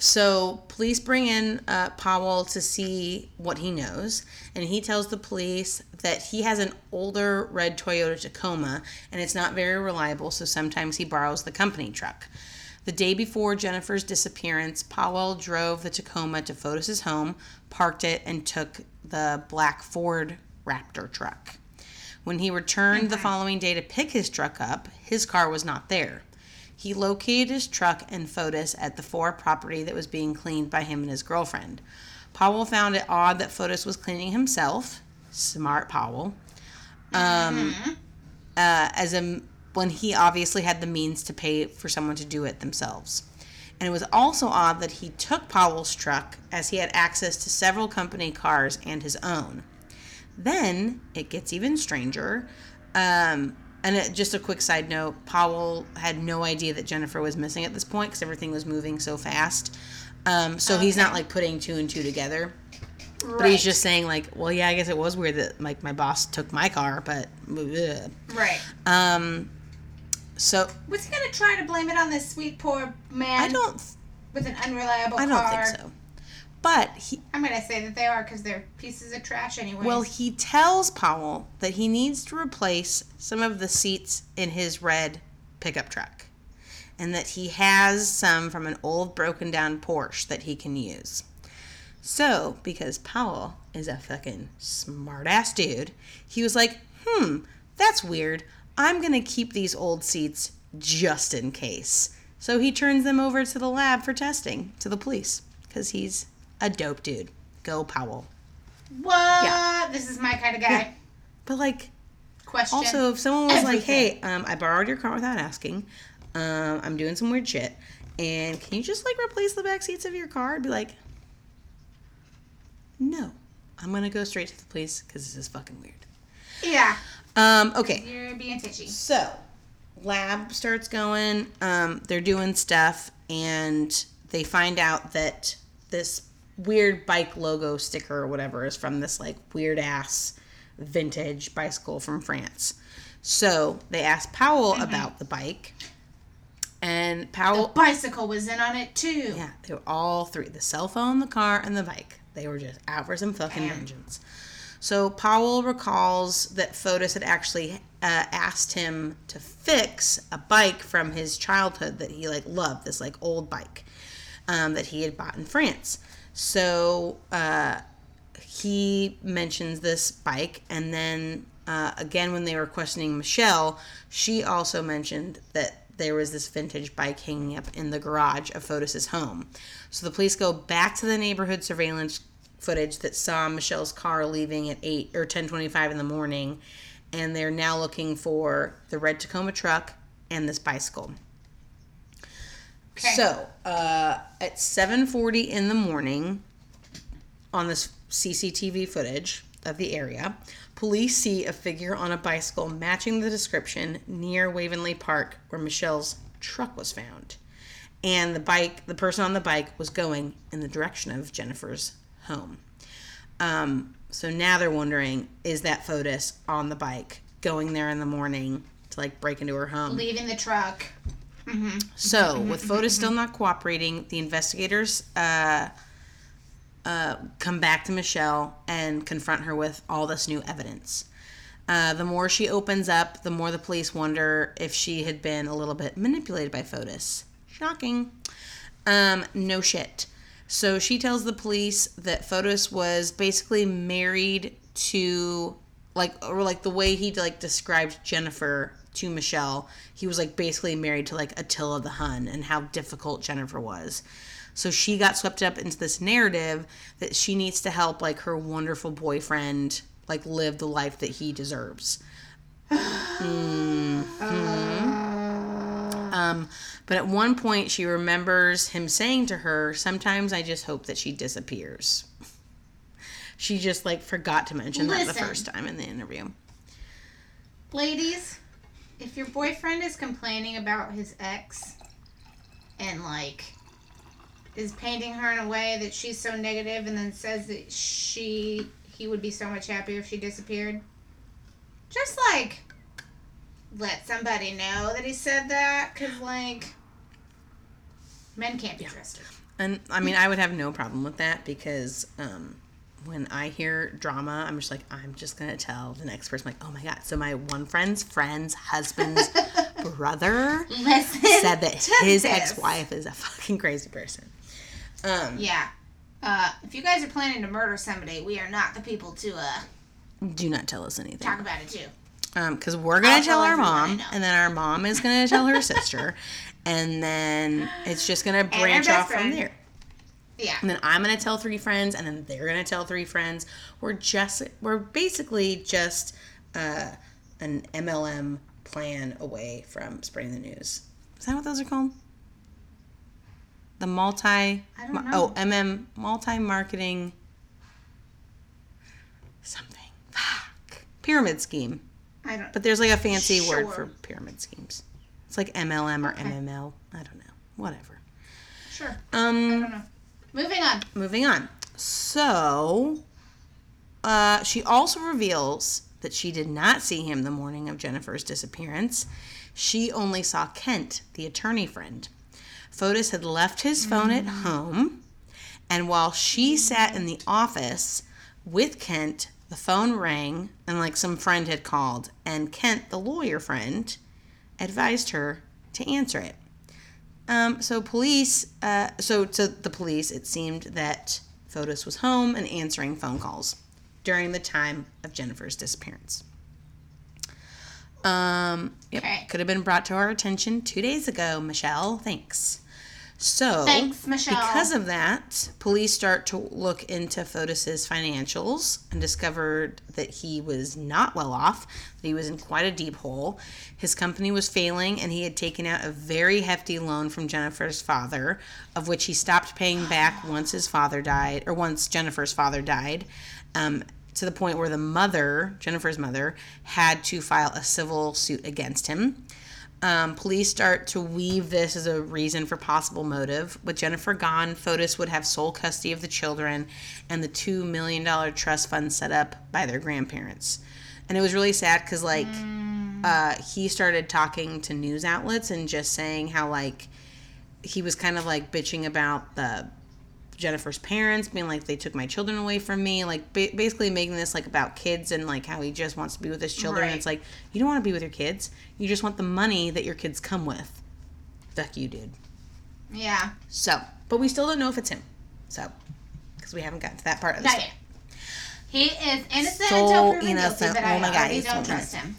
So police bring in uh, Powell to see what he knows, and he tells the police that he has an older red Toyota Tacoma, and it's not very reliable. So sometimes he borrows the company truck. The day before Jennifer's disappearance, Powell drove the Tacoma to Fotis's home, parked it, and took the black Ford Raptor truck. When he returned the following day to pick his truck up, his car was not there. He located his truck and Fotis at the Ford property that was being cleaned by him and his girlfriend. Powell found it odd that Fotis was cleaning himself. Smart Powell. Um, uh, as a when he obviously had the means to pay for someone to do it themselves. And it was also odd that he took Powell's truck as he had access to several company cars and his own. Then it gets even stranger. Um, and it, just a quick side note Powell had no idea that Jennifer was missing at this point because everything was moving so fast. Um, so he's not like putting two and two together. But he's just saying, like, well, yeah, I guess it was weird that like my boss took my car, but ugh. Right. um, so Was he gonna try to blame it on this sweet poor man I don't with an unreliable car? I don't car? think so. But he, I'm gonna say that they are because they're pieces of trash anyway. well, he tells Powell that he needs to replace some of the seats in his red pickup truck, and that he has some from an old broken down Porsche that he can use. So, because Powell is a fucking smart ass dude, he was like, hmm, that's weird. I'm gonna keep these old seats just in case. So he turns them over to the lab for testing to the police because he's a dope dude. Go Powell. what? This is my kind of guy. But like, Question. also, if someone was like, "Hey, um, I borrowed your car without asking. Um, I'm doing some weird shit, and can you just like replace the back seats of your car?" I'd be like, "No, I'm gonna go straight to the police because this is fucking weird." yeah, Um, okay, you're being titchy. so lab starts going. Um, they're doing stuff, and they find out that this weird bike logo sticker or whatever is from this like weird ass vintage bicycle from France. So they asked Powell about the bike, and Powell, Bicycle was in on it too. yeah, they were all three: the cell phone, the car, and the bike. They were just out for some fucking vengeance. So Powell recalls that Fotis had actually uh, asked him to fix a bike from his childhood that he like loved, this like old bike um, that he had bought in France. So uh, he mentions this bike, and then uh, again when they were questioning Michelle, she also mentioned that there was this vintage bike hanging up in the garage of Fotis's home. So the police go back to the neighborhood surveillance footage that saw Michelle's car leaving at 8 or 10:25 in the morning and they're now looking for the red Tacoma truck and this bicycle. Okay. So, uh, at 7:40 in the morning on this CCTV footage of the area, police see a figure on a bicycle matching the description near Waveny Park where Michelle's truck was found. And the bike, the person on the bike was going in the direction of Jennifer's home. Um, so now they're wondering, is that Fotis on the bike going there in the morning to like break into her home? Leaving the truck. So, with Fotis still not cooperating, the investigators uh, uh, come back to Michelle and confront her with all this new evidence. Uh, the more she opens up, the more the police wonder if she had been a little bit manipulated by Fotis. Shocking. Um, no shit. So she tells the police that Fotis was basically married to like or like the way he like described Jennifer to Michelle, he was like basically married to like Attila the Hun and how difficult Jennifer was. So she got swept up into this narrative that she needs to help like her wonderful boyfriend like live the life that he deserves. Um, but at one point, she remembers him saying to her, Sometimes I just hope that she disappears. She just like forgot to mention that the first time in the interview. Ladies, if your boyfriend is complaining about his ex and like is painting her in a way that she's so negative and then says that she he would be so much happier if she disappeared, just like let somebody know that he said that cuz like men can't be trusted. And I mean, I would have no problem with that because um, when I hear drama, I'm just like, I'm just gonna tell the next person, like, oh my god. So my one friend's friend's husband's brother Listen. said that his ex-wife is a fucking crazy person. Um, Yeah. Uh, if you guys are planning to murder somebody, we are not the people to uh, do not tell us anything. talk about it too. because Um, we're gonna I'll tell tell our mom, and then our mom is gonna tell her sister, and then it's just gonna branch off from there. Yeah. And then I'm gonna tell three friends, and then they're gonna tell three friends. We're just we're basically just uh, an MLM plan away from spreading the news. Is that what those are called? The multi I don't know. oh MM multi marketing something. Fuck. Pyramid scheme. I don't. Know. But there's like a fancy word for pyramid schemes. It's like MLM or Okay. MML. I don't know. Whatever. Sure. I Um, don't know. Moving on. moving on. So, uh, she also reveals that she did not see him the morning of Jennifer's disappearance. She only saw Kent, the attorney friend. Fotis had left his phone at home, And while she sat in the office with Kent, the phone rang and like some friend had called, and Kent, the lawyer friend, advised her to answer it. Um, so police, uh, so to the police, it seemed that Fotis was home and answering phone calls during the time of Jennifer's disappearance. Um, yep, Okay. could have been brought to our attention two days ago, Michelle. Thanks. So, Thanks, Michelle. because of that, police start to look into Fotis's financials and discovered that he was not well off, that he was in quite a deep hole. His company was failing, and he had taken out a very hefty loan from Jennifer's father, of which he stopped paying back once his father died, or once Jennifer's father died. Um, to the point where the mother, Jennifer's mother, had to file a civil suit against him. Um, police start to weave this as a reason for possible motive. With Jennifer gone, Fotis would have sole custody of the children and the $2 million trust fund set up by their grandparents. And it was really sad because, like, uh, he started talking to news outlets and just saying how, like, he was kind of like bitching about the Jennifer's parents being like they took my children away from me, like ba- basically making this like about kids and like how he just wants to be with his children. Right. It's like you don't want to be with your kids. You just want the money that your kids come with. Fuck you, dude. Yeah. So, but we still don't know if it's him. So, because we haven't gotten to that part of the story. He is innocent So until proven innocent. guilty, but Oh I my God, he's don't so trust him.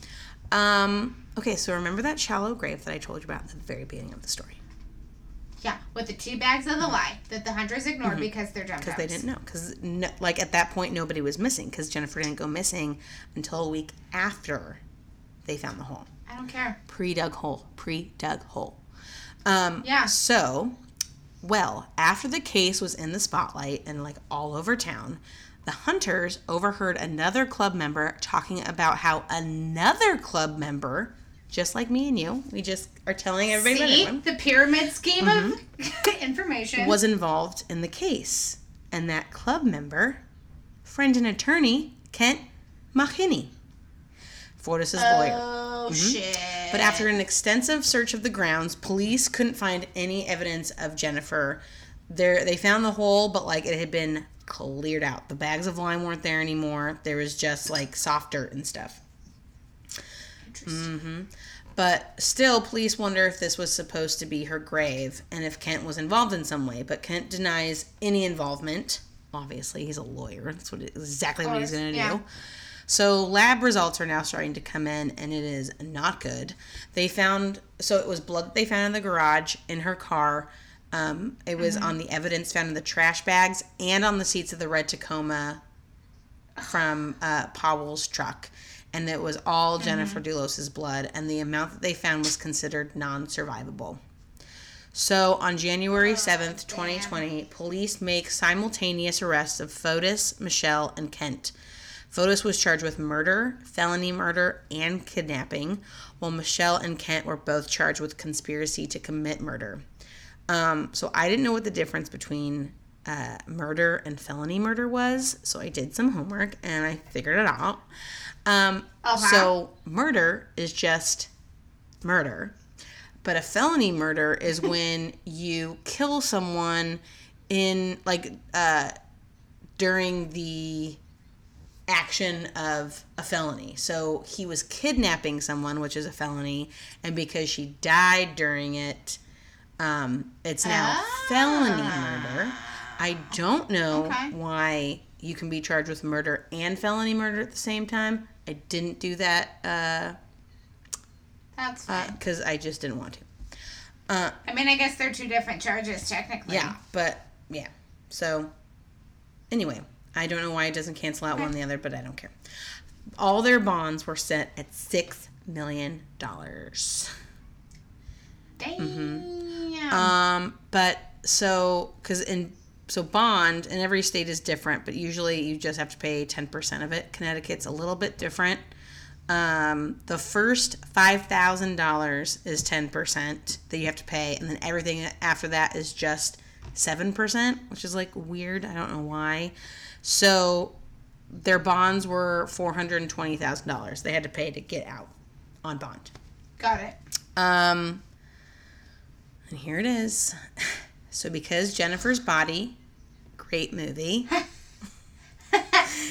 Um. Okay, so remember that shallow grave that I told you about at the very beginning of the story Yeah, with the two bags of the lie that the hunters ignored because they're dumb because they didn't know because no, like at that point nobody was missing because Jennifer didn't go missing until a week after they found the hole. I don't care. pre-dug hole, pre-dug hole. Um, Yeah. So, well, after the case was in the spotlight and like all over town, the hunters overheard another club member talking about how another club member, just like me and you, we just are telling everybody about See everyone, the pyramid scheme of Mm-hmm. information. was involved in the case, and that club member, friend and attorney Kent Mahini, Fotis's lawyer. Oh shit! Mm-hmm. But after an extensive search of the grounds, police couldn't find any evidence of Jennifer. There, they found the hole, but like it had been cleared out. The bags of lime weren't there anymore. There was just like soft dirt and stuff. Interesting. But still, police wonder if this was supposed to be her grave and if Kent was involved in some way. But Kent denies any involvement. Obviously, he's a lawyer. That's what exactly what he's going to yeah. do. So lab results are now starting to come in, and it is not good. They found so it was blood that they found in the garage in her car. Um, it was Mm-hmm. on the evidence found in the trash bags and on the seats of the red Tacoma from uh, Powell's truck, and it was all Mm-hmm. Jennifer Dulos's blood, and the amount that they found was considered non-survivable. So on January seventh, twenty twenty, police make simultaneous arrests of Fotis, Michelle, and Kent. Fotis was charged with murder, felony murder, and kidnapping, while Michelle and Kent were both charged with conspiracy to commit murder. Um, so I didn't know what the difference between uh, murder and felony murder was, so I did some homework and I figured it out. Um, Okay. So murder is just murder, but a felony murder is when you kill someone in like uh, during the action of a felony. So he was kidnapping someone, which is a felony, and because she died during it, um, it's now felony murder. I don't know Okay. why you can be charged with murder and felony murder at the same time. I didn't do that uh, That's uh, fine. because I just didn't want to. Uh, I mean, I guess they're two different charges technically. Yeah, but yeah. So anyway, I don't know why it doesn't cancel out one the other, but I don't care. All their bonds were set at six million dollars. Damn. Mm-hmm. Um, but so because in so bond in every state is different, but usually you just have to pay ten percent of it. Connecticut's a little bit different. Um, the first five thousand dollars is ten percent that you have to pay, and then everything after that is just seven percent, which is like weird. I don't know why. So their bonds were four hundred and twenty thousand dollars. They had to pay to get out on bond. Got it. Um, and here it is. So, because Jennifer's body great movie.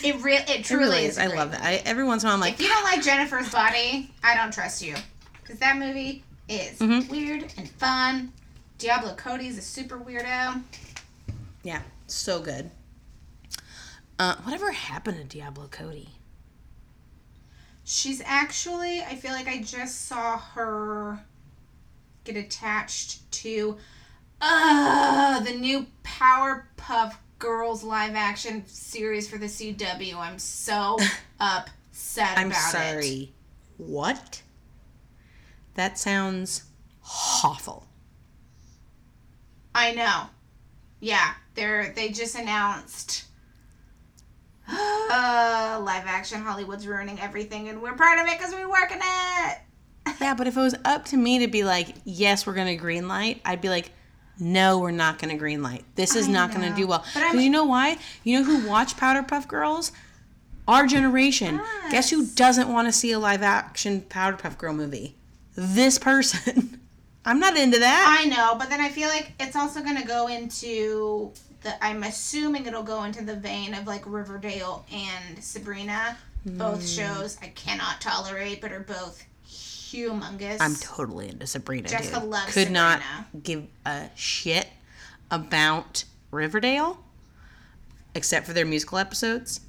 It real it It truly really is. I love it. I, every once in a while, I'm like, If you don't like Jennifer's Body, I don't trust you. Because that movie is Mhm. weird and fun. Diablo Cody's a super weirdo. yeah, so good. Uh, whatever happened to Diablo Cody? She's actually, I feel like I just saw her get attached to uh, the new Powerpuff Girls live action series for the CW. I'm so upset I'm about it. sorry. What? That sounds awful. I know. Yeah, they're they just announced uh live action Hollywood's ruining everything and we're part of it cuz we work in it. Yeah, but if it was up to me to be like, yes, we're gonna green light, I'd be like, no, we're not gonna green light. This is I not gonna do well. But Because you know why? You know who watched Powderpuff Girls? Our generation. Guess who doesn't want to see a live action Powderpuff Girl movie? This person. I'm not into that. I know, but then I feel like it's also going to go into the I'm assuming it'll go into the vein of like Riverdale and Sabrina. Both Hmm. shows I cannot tolerate but are both humongous. I'm totally into Sabrina. Jessica dude. loves Could not give a shit about Riverdale, except for their musical episodes.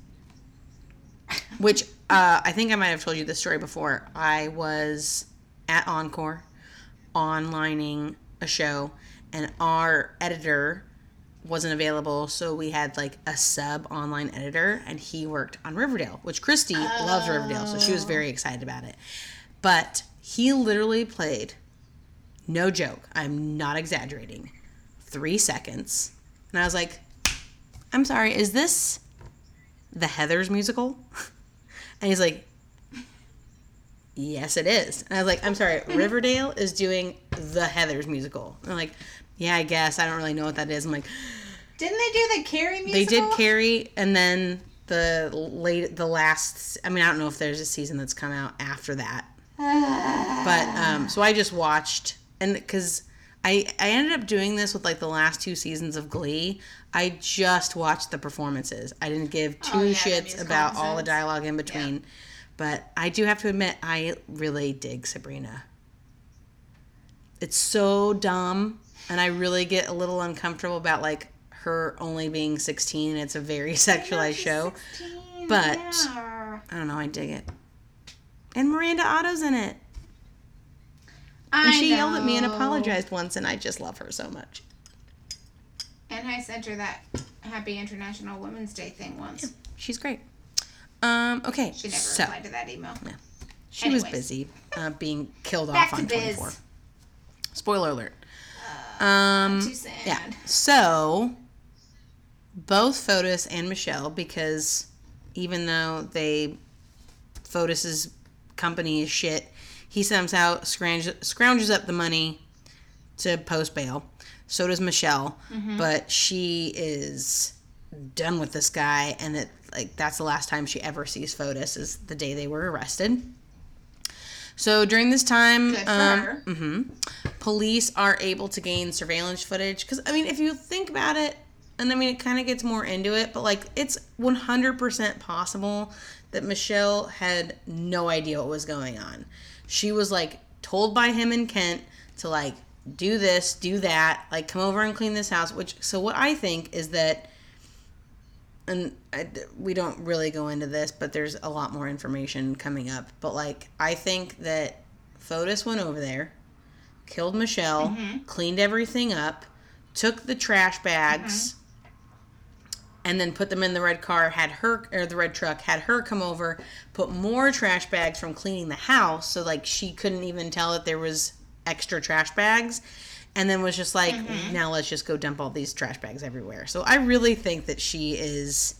Which uh, I think I might have told you this story before. I was at Encore, onlining a show, and our editor wasn't available, so we had like a sub online editor, and he worked on Riverdale, which Christy loves Riverdale, so she was very excited about it. But he literally played, no joke, I'm not exaggerating, three seconds. And I was like, I'm sorry, is this the Heathers musical? And he's like, Yes, it is. And I was like, I'm sorry, Riverdale is doing the Heathers musical. And I'm like, Yeah, I guess. I don't really know what that is. I'm like, Didn't they do the Carrie musical? they did Carrie, and then the late, the last. I mean, I don't know if there's a season that's come out after that, but um, so I just watched, and because I I ended up doing this with like the last two seasons of Glee. I just watched the performances. I didn't give two Oh, yeah, shits about all the dialogue in between. But I do have to admit, I really dig Sabrina. It's so dumb, and I really get a little uncomfortable about like her only being 16. and It's a very sexualized show. 16, but- yeah. I don't know, I dig it. And Miranda Otto's in it. I And she yelled at me and apologized once, and I just love her so much. And I sent her that Happy International Women's Day thing once. She's great. Um, okay, She never so replied to that email. she was busy uh, being killed off on biz. 24. Spoiler alert. Um, Too sad. yeah. So both Fotis and Michelle, because even though they Fotis's company is shit, he somehow scrounges, scrounges up the money to post bail. So does Michelle, but she is done with this guy, and it like that's the last time she ever sees Fotis is the day they were arrested. So during this time, um, mhm, police are able to gain surveillance footage. Because I mean, if you think about it, and I mean, it kind of gets more into it, but like it's 100% possible that Michelle had no idea what was going on. She was like told by him and Kent to like do this, do that, like come over and clean this house. Which, so what I think is that, and I, we don't really go into this, but there's a lot more information coming up. But like, I think that Fotis went over there, killed Michelle, mm-hmm. cleaned everything up, took the trash bags mm-hmm. And then put them in the red car had her or the red truck had her come over put more trash bags from cleaning the house so like she couldn't even tell that there was extra trash bags and then was just like mm-hmm. now let's just go dump all these trash bags everywhere. So i really think that she is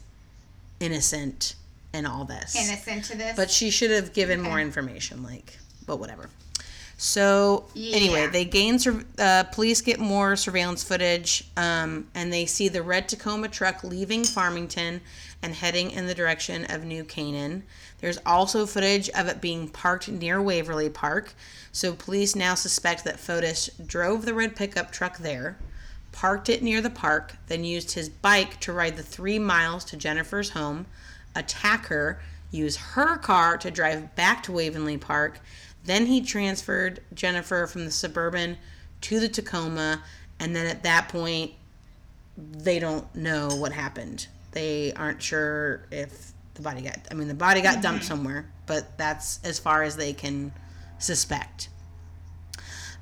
innocent in all this. Innocent to this. but she should have given more information like but whatever so anyway they gain sur- uh, police get more surveillance footage um, and they see the red tacoma truck leaving farmington and heading in the direction of new canaan there's also footage of it being parked near waverly park so police now suspect that fotis drove the red pickup truck there parked it near the park, then used his bike to ride the three miles to Jennifer's home, attack her, use her car to drive back to Waveny Park. Then he transferred Jennifer from the Suburban to the Tacoma, and then at that point, they don't know what happened. They aren't sure if the body got. I mean, the body got dumped somewhere, but that's as far as they can suspect.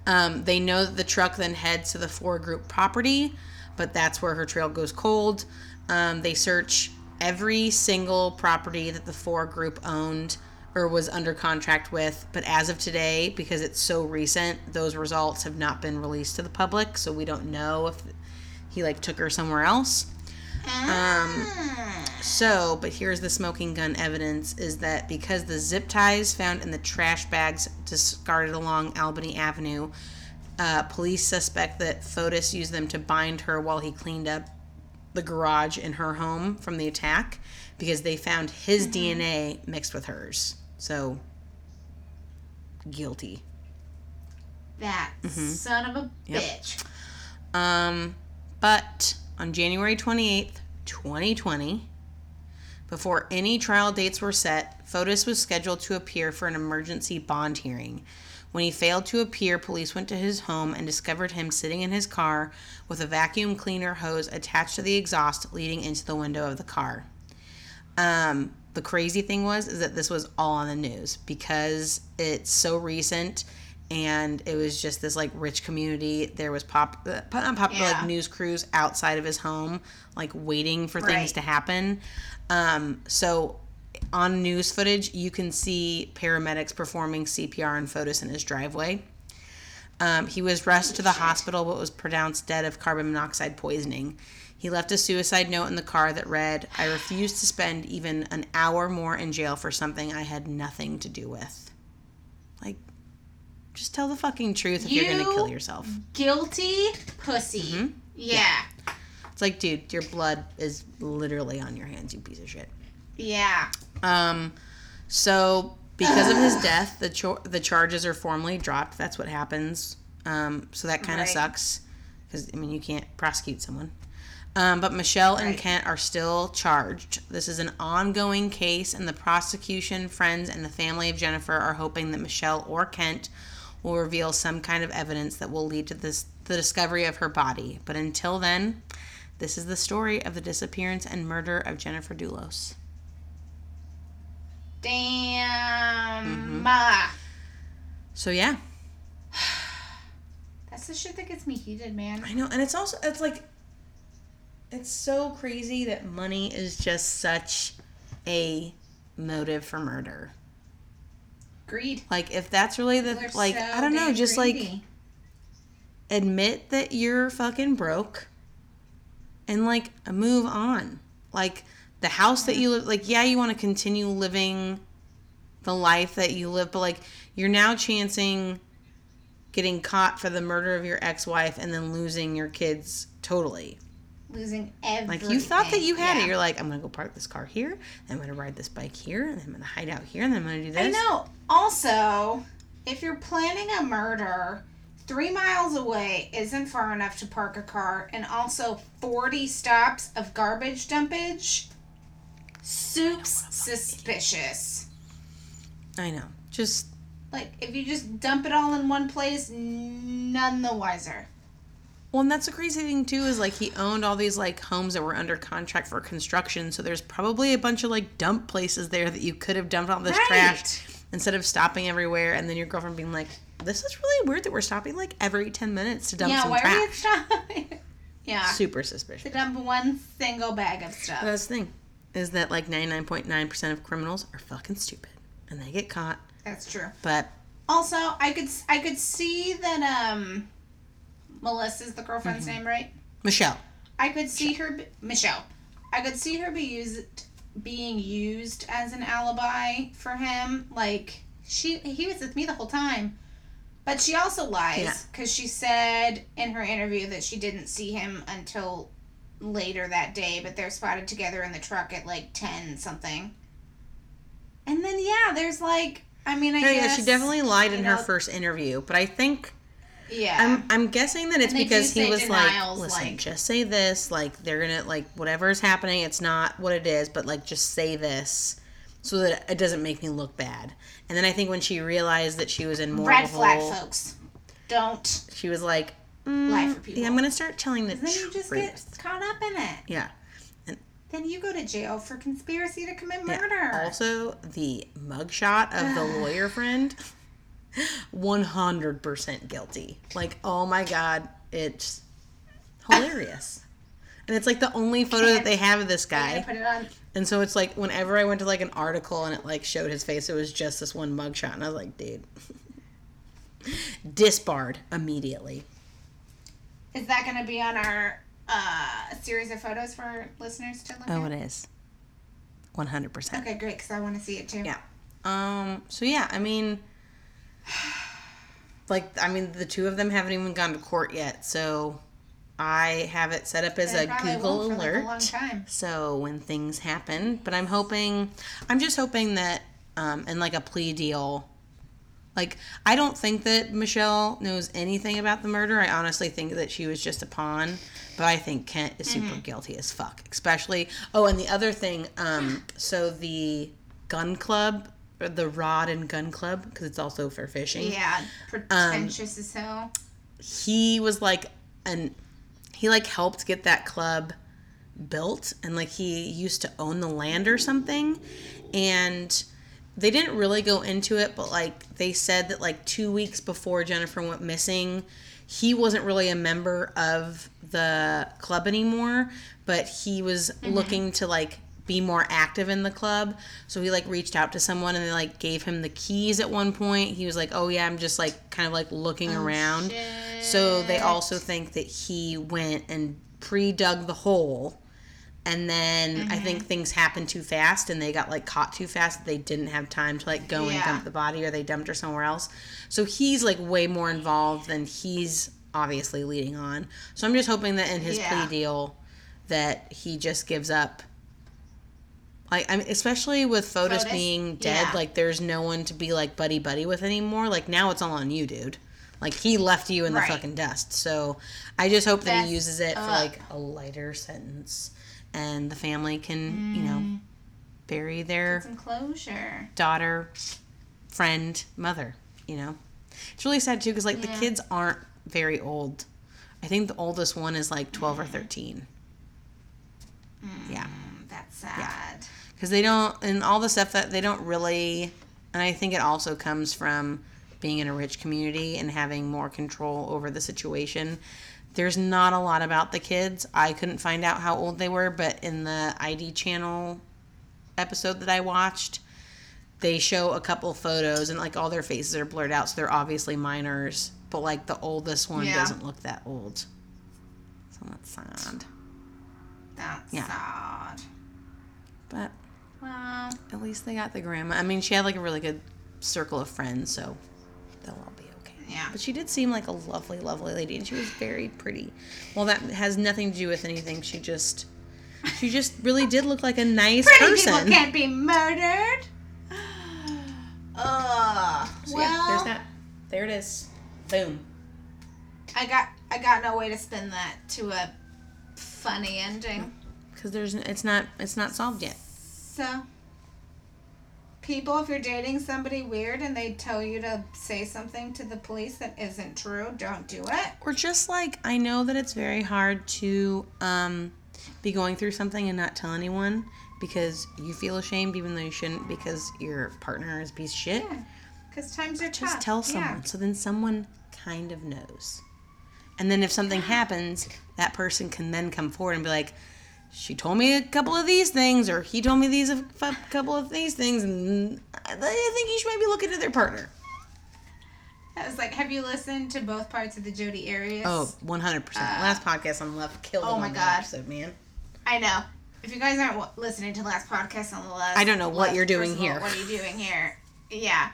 Um, they know that the truck then heads to the Fore Group property, but that's where her trail goes cold. Um, they search every single property that the Fore Group owned or was under contract with, but as of today, because it's so recent, those results have not been released to the public, so we don't know if he like took her somewhere else. Um, so, but here's the smoking gun evidence is that because the zip ties found in the trash bags discarded along Albany Avenue, uh, police suspect that Fotis used them to bind her while he cleaned up the garage in her home from the attack because they found his DNA mixed with hers. So, guilty. That son of a Mm-hmm. Yep. bitch. Um, but on January 28th, 2020, before any trial dates were set, Fotis was scheduled to appear for an emergency bond hearing. When he failed to appear, police went to his home and discovered him sitting in his car with a vacuum cleaner hose attached to the exhaust leading into the window of the car. Um, the crazy thing was is that this was all on the news because it's so recent and it was just this like rich community there was pop uh, popular Yeah. like news crews outside of his home like waiting for things Right. to happen um, so on news footage you can see paramedics performing cpr and Fotis in his driveway um, he was rushed to the hospital but was pronounced dead of carbon monoxide poisoning. He left a suicide note in the car that read, I refuse to spend even an hour more in jail for something I had nothing to do with. Like, just tell the fucking truth if you, are to kill yourself. Guilty pussy. Mm-hmm. Yeah. It's like, dude, your blood is literally on your hands, you piece of shit. Yeah. Um, so because of his death, the cho- the charges are formally dropped. That's what happens. Um, so that kind of Right. sucks because I mean you can't prosecute someone. Um, but Michelle and Kent are still charged. This is an ongoing case, and the prosecution, friends, and the family of Jennifer are hoping that Michelle or Kent will reveal some kind of evidence that will lead to this the discovery of her body. But until then, this is the story of the disappearance and murder of Jennifer Dulos. Damn. Mm-hmm. Ah. So yeah, That's the shit that gets me heated, man. I know, and it's also it's like it's so crazy that money is just such a motive for murder. Greed. Like if that's really the People like so I don't know, just like admit that you're fucking broke and like move on. Like the house that you live like yeah, you want to continue living the life that you live, but like you're now chancing getting caught for the murder of your ex-wife and then losing your kids totally. Losing everything. Like you thought that you had Yeah. it. You're like, I'm gonna go park this car here, I'm gonna ride this bike here, and I'm gonna hide out here, and then I'm gonna do this. I know. Also, if you're planning a murder, three miles away isn't far enough to park a car, and also 40 stops of garbage dumpage. Soup's suspicious. I know. Just Like, if you just dump it all in one place, none the wiser. Well, and that's the crazy thing too is like he owned all these like homes that were under contract for construction, so there's probably a bunch of like dump places there that you could have dumped all this Right. trash instead of stopping everywhere, and then your girlfriend being like, "This is really weird that we're stopping like every ten minutes to dump yeah, some why are you trash." stopping? yeah. Super suspicious. To dump one single bag of stuff. That's the thing, is that like 99.9% of criminals are fucking stupid, and they get caught. That's true. But Also, I could I could see that um Melissa's the girlfriend's Mm-hmm. name, right? Michelle, I could see her be, Michelle. I could see her be used being used as an alibi for him. Like she he was with me the whole time. But she also lies because she said in her interview that she didn't see him until later that day, but they're spotted together in the truck at like 10 something. And then yeah, there's like I mean, I Yeah, yeah, she definitely lied in you her first interview, but I think Yeah. I'm I'm guessing that it's because he was like, listen, like- just say this. Like they're gonna like whatever's happening, it's not what it is, but like just say this so that it doesn't make me look bad. And then I think when she realized that she was in more Red flag, hole, folks. Don't. she was like, mm, Lie for people. Yeah, I'm gonna start telling the Then you just truth. get caught up in it. yeah. Then you go to jail for conspiracy to commit Yeah. murder. Also, the mugshot of the lawyer friend, 100% guilty. Like, oh my god, it's hilarious. and it's like the only photo that they have of this guy. put it on. And so it's like whenever I went to like an article and it like showed his face, it was just this one mugshot. And I was like, dude. Disbarred immediately. Is that going to be on our uh, series of photos for listeners to look Oh, at? Oh, it is. 100%. Okay, great, because I want to see it too. Yeah. Um. So yeah, I mean, like, I mean, the two of them haven't even gone to court yet. So I have it set up as They a Google for, like, alert. a. So when things happen, but I'm hoping, I'm just hoping that, um, in like a plea deal. Like, I don't think that Michelle knows anything about the murder. I honestly think that she was just a pawn. But I think Kent is super Mm-hmm. guilty as fuck. Especially, oh, and the other thing, um, so the gun club, the rod and gun club, because it's also for fishing Yeah, Um, pretentious as hell. he was like an he like helped get that club built and like he used to own the land or something and they didn't really go into it but like they said that like 2 weeks before Jennifer went missing he wasn't really a member of the club anymore but he was looking to like be more active in the club so he like reached out to someone and they like gave him the keys at one point he was like oh yeah i'm just like kind of like looking oh, around so they also think that he went and pre-dug the hole and then I mm-hmm. think things happened too fast and they got like caught too fast. They didn't have time to like go and dump the body or they dumped her somewhere else. So he's like way more involved than he's obviously leading on. So I'm just hoping that in his Yeah. plea deal that he just gives up. Like I mean, especially with Fotis, Fotis? being dead, Yeah. like there's no one to be like buddy buddy with anymore. Like now it's all on you, dude. Like he left you in the Right. fucking dust. So I just hope that That's he uses it for like a lighter sentence, and the family can you know bury their Some closure. daughter, friend, mother. You know, it's really sad too because like the kids aren't very old. I think the oldest one is like twelve or thirteen. Yeah Mm, that's sad. Because they don't and all the stuff that they don't really and i think it also comes from being in a rich community and having more control over the situation there's not a lot about the kids i couldn't find out how old they were but in the id channel episode that i watched they show a couple photos and like all their faces are blurred out so they're obviously minors but like the oldest one Yeah. doesn't look that old so that's sad That's Yeah. sad. but Well, At least they got the grandma. I mean, she had like a really good circle of friends, so they'll all be okay. yeah. But she did seem like a lovely, lovely lady, and she was very pretty. Well, that has nothing to do with anything. She just, she just really did look like a nice Pretty person. people can't be murdered. Ugh. So, well, yeah, there's that. There it is. Boom. I got I got no way to spin that to a funny ending. Because there's, it's not, it's not solved yet. So, people, if you're dating somebody weird and they tell you to say something to the police that isn't true, don't do it. Or just like I know that it's very hard to um, be going through something and not tell anyone because you feel ashamed even though you shouldn't because your partner is a piece of shit. Yeah. Because times are Just tough. Just tell someone Yeah. so then someone kind of knows. And then if something happens, that person can then come forward and be like, she told me a couple of these things, or he told me these a couple of these things, and I think you should maybe look into their partner. I was like, have you listened to both parts of the Jodi Arias? Oh, 100%. Uh, last podcast on the left killed oh my on God. episode, man. I know. If you guys aren't listening to the last podcast on the last, I don't know what left, you're doing of all, here. what are you doing here? Yeah,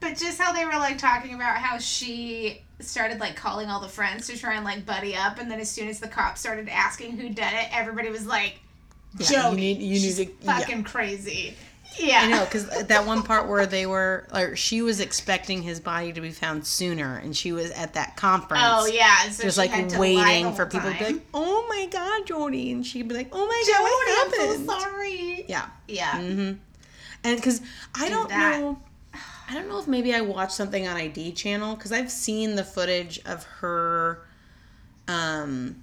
but just how they were like talking about how she started like calling all the friends to try and like buddy up, and then as soon as the cops started asking who did it, everybody was like, Yeah, "Jodi, you need- you need she's to- yeah. fucking crazy." Yeah. I know because that one part where they were, or she was expecting his body to be found sooner, and she was at that conference. Oh yeah, so just like waiting for people to be like, "Oh my god, Jodi," and she'd be like, "Oh my Jodi, god, I'm what so happened?" sorry. Yeah. Yeah. Mm-hmm. And because I Do don't that. know, I don't know if maybe I watched something on ID channel because I've seen the footage of her um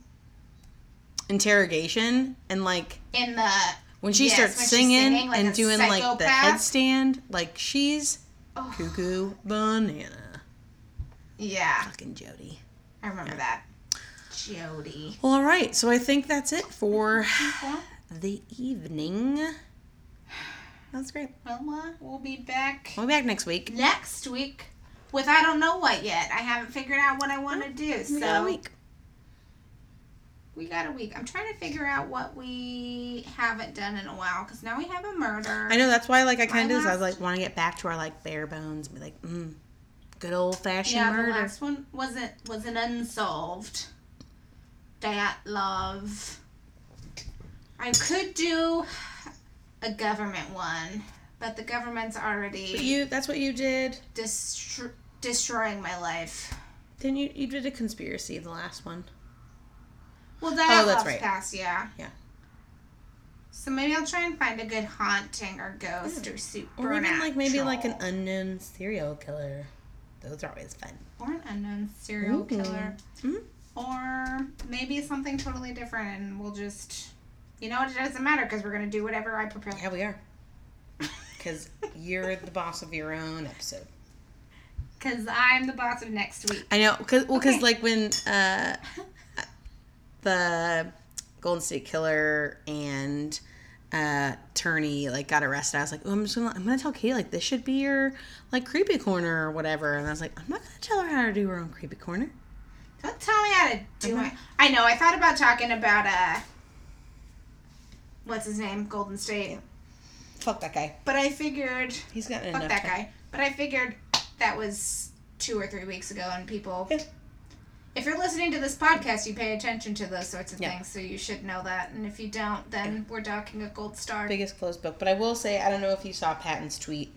interrogation and like In the when she Yes, starts when singing, singing like and doing like the headstand, like she's oh, cuckoo banana. yeah, Fucking Jodi. I remember that. Jodi. Well, all right. So I think that's it for the evening. That's great. well, uh, we'll be back We'll be back next week. next week with I don't know what yet. I haven't figured out what I want to do. So We got a week. we got a week. I'm trying to figure out what we haven't done in a while because now we have a murder. I know that's why like I kind of I was like want to get back to our like bare bones and be like, mm, good old fashioned Yeah, the murder. last one wasn't wasn't unsolved. That love. I could do a government one, but the government's already But you that's what you did. destro- destroying my life. Then you you did a conspiracy the last one. Well, that Oh, that's right. past, yeah. Yeah. So maybe I'll try and find a good haunting or ghost or super Or even like maybe like an unknown serial killer. Those are always fun. or an unknown serial Ooh. killer, Mhm. or maybe something totally different, and we'll just, you know, what, it doesn't matter because we're gonna do whatever I prepare. Yeah, we are. Because you're the boss of your own episode. Because I'm the boss of next week. I know, cause well, cause Okay. like when uh, the Golden State Killer and uh, Turney like got arrested, I was like, oh, I'm just gonna, I'm gonna tell Kate like this should be your like creepy corner or whatever, and I was like, I'm not gonna tell her how to do her own creepy corner. Don't tell me how to do it. I know. I thought about talking about uh, what's his name, Golden State, Fuck that guy. but I figured He's got fuck that time. guy. But I figured that was two or three weeks ago, and people. Yeah. If you're listening to this podcast, you pay attention to those sorts of Yeah. things, so you should know that. And if you don't, then we're docking a gold star. Biggest closed book, but I will say I don't know if you saw Patton's tweet.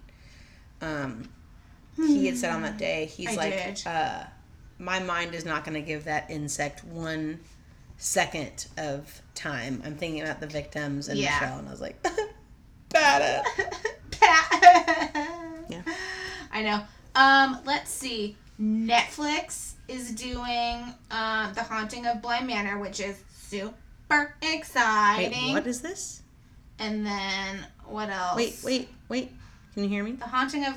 Um, he had said on that day he's I like, uh, my mind is not going to give that insect one second of time. I'm thinking about the victims and Yeah. Michelle, and I was like, bad. Yeah. I know. Um, let's see. Netflix is doing um, The Haunting of Bly Manor, which is super exciting. Wait, what is this? And then what else? Wait, wait, wait. Can you hear me? The Haunting of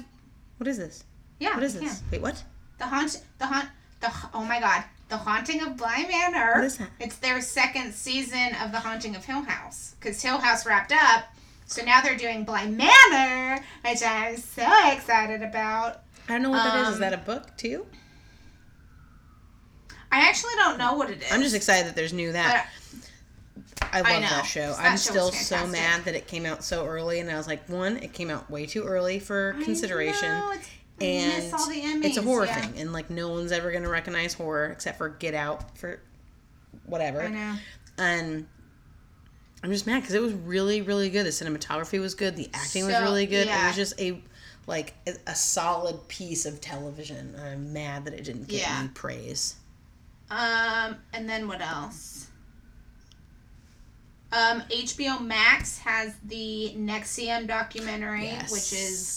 What is this? yeah. What is this? can. Wait, what? The haunt. The haunt. The oh my god. The Haunting of Bly Manor. What is that? It's their second season of The Haunting of Hill House because Hill House wrapped up. So now they're doing Bly Manor, which I'm so excited about. I don't know what that is. Is Um, that a book too? I actually don't know what it is. I'm just excited that there's new that. I love I that show. That I'm show still so mad that it came out so early, and I was like, one, it came out way too early for I consideration, know, it's- I and miss all the it's a horror yeah. thing, and like no one's ever gonna recognize horror except for Get Out for whatever, I know. and. I'm just mad because it was really, really good. The cinematography was good. The acting was really good. It was just a, like, a, solid piece of television. I'm mad that it didn't get Yeah. any praise. Um, and then what else? Um, HBO Max has the NXIVM documentary, which is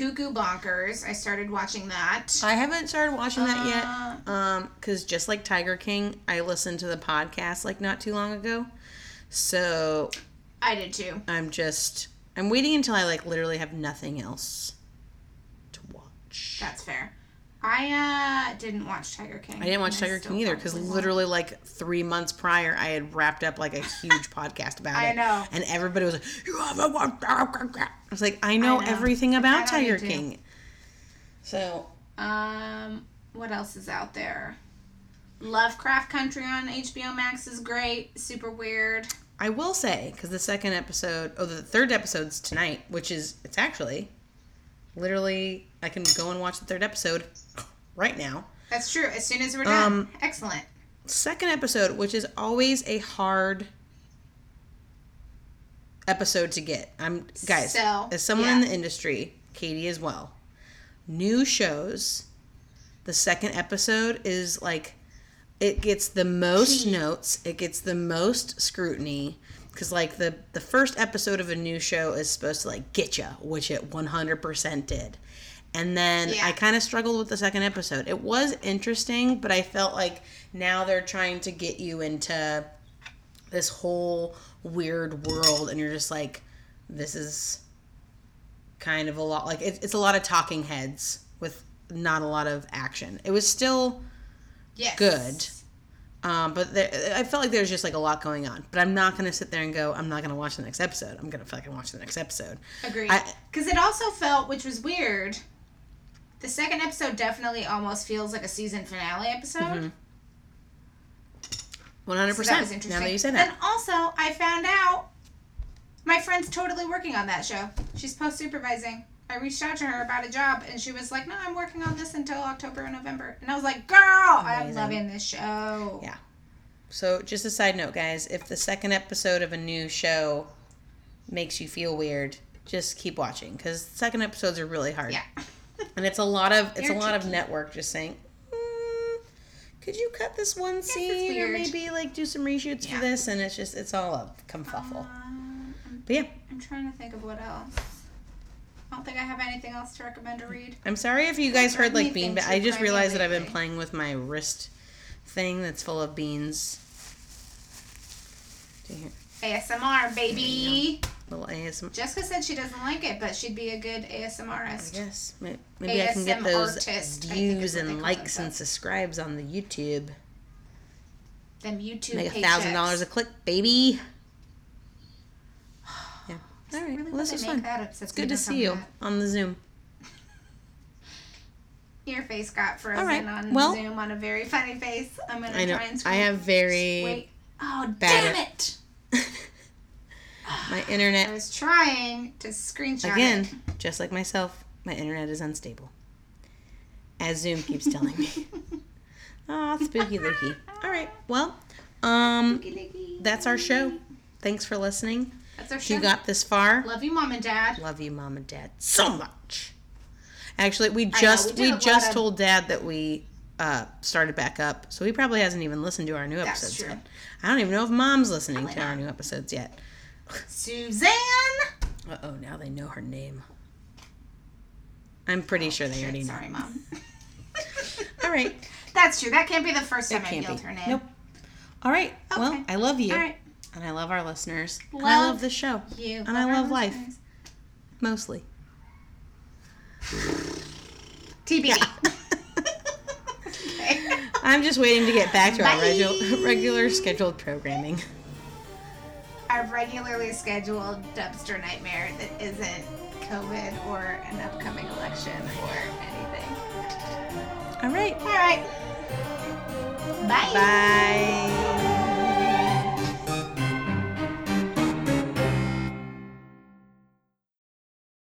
Cuckoo Bonkers. I started watching that. I haven't started watching that yet. Uh, Um, because just like Tiger King, I listened to the podcast like not too long ago. So I did too. I'm just I'm waiting until I like literally have nothing else to watch. That's fair. I uh didn't watch Tiger King. I didn't watch Tiger King either because literally like three months prior, I had wrapped up like a huge podcast about I it. know. And everybody was like, "You haven't watched?" I was like, "I know, know. everything about Tiger. King." So Um, what else is out there? Lovecraft Country on HBO Max is great. Super weird. I will say, because the second episode, oh, the third episode's tonight, which is, it's actually literally, I can go and watch the third episode right now. That's true. As soon as we're done. Um, Excellent. Second episode, which is always a hard episode to get. I'm guys, So, as someone in the industry, Katie as well. New shows, the second episode is like it gets the most notes, it gets the most scrutiny cuz like the the first episode of a new show is supposed to like get you, which it 100% did. And then Yeah. I kind of struggled with the second episode. It was interesting, but I felt like now they're trying to get you into this whole weird world and you're just like this is kind of a lot like it, it's a lot of talking heads with not a lot of action it was still Yes. good. um, but there, i felt like there was just like a lot going on but i'm not to sit there and go i'm not to watch the next episode i'm to fucking watch the next episode Agreed. Because it also felt, which was weird, the second episode definitely almost feels like a season finale episode. Mm-hmm. 100% So that was interesting. now that you say And also, I found out my friend's totally working on that show. She's post supervising. I reached out to her about a job, and she was like, "No, I'm working on this until October and November." And I was like, "Girl, I'm loving this show." Yeah. So, just a side note, guys, if the second episode of a new show makes you feel weird, just keep watching because second episodes are really hard. Yeah. And it's a lot of it's They're a lot of network just saying, could you cut this one scene or maybe like do some reshoots Yeah. for this? And it's just it's all a kerfuffle. Um, But yeah, I'm trying to think of what else. I don't think I have anything else to recommend or read. I'm sorry if you guys heard like bean. I just realized that I've been playing with my wrist thing that's full of beans. Do you hear? ASMR, baby. Little ASMR. Jessica said she doesn't like it, but she'd be a good ASMRist. May- maybe I can get those artist, views is and likes and subscribes on the YouTube. Them YouTube Make a thousand dollars a click, baby. Yeah. All right. Really well, this make fun. that up It's good to see you filming on the Zoom. Your face got frozen right, on well- Zoom on a very funny face. I'm gonna I know. try and I have very Wait. Oh damn it! my internet. I was trying to screenshot again, it. just like myself. My internet is unstable, as Zoom keeps telling me. Oh, spooky looky. All right. Well, um, that's our show. Thanks for listening. That's our show. you got this far, Love you, mom and dad. love you, mom and dad, so much. Actually, we know, just we we, did a lot just of- told dad that we uh, started back up, so he probably hasn't even listened to our new That's episodes true. yet. I don't even know if mom's listening Probably to our new episodes yet. Suzanne. Uh oh, now they know her name. I'm pretty sure they Shit, already know. Sorry, mom. All right. That's true. That can't be the first time I yelled her name. Nope. All right. Well, I love you. All right. And I love our listeners. and I Love love the show. You. And I love life. listeners. Mostly. TBD. okay. I'm just waiting to get back to our Bye. regular, regular scheduled programming. Our regularly scheduled dumpster nightmare that isn't COVID or an upcoming election or anything. All right. All right. Bye. Bye.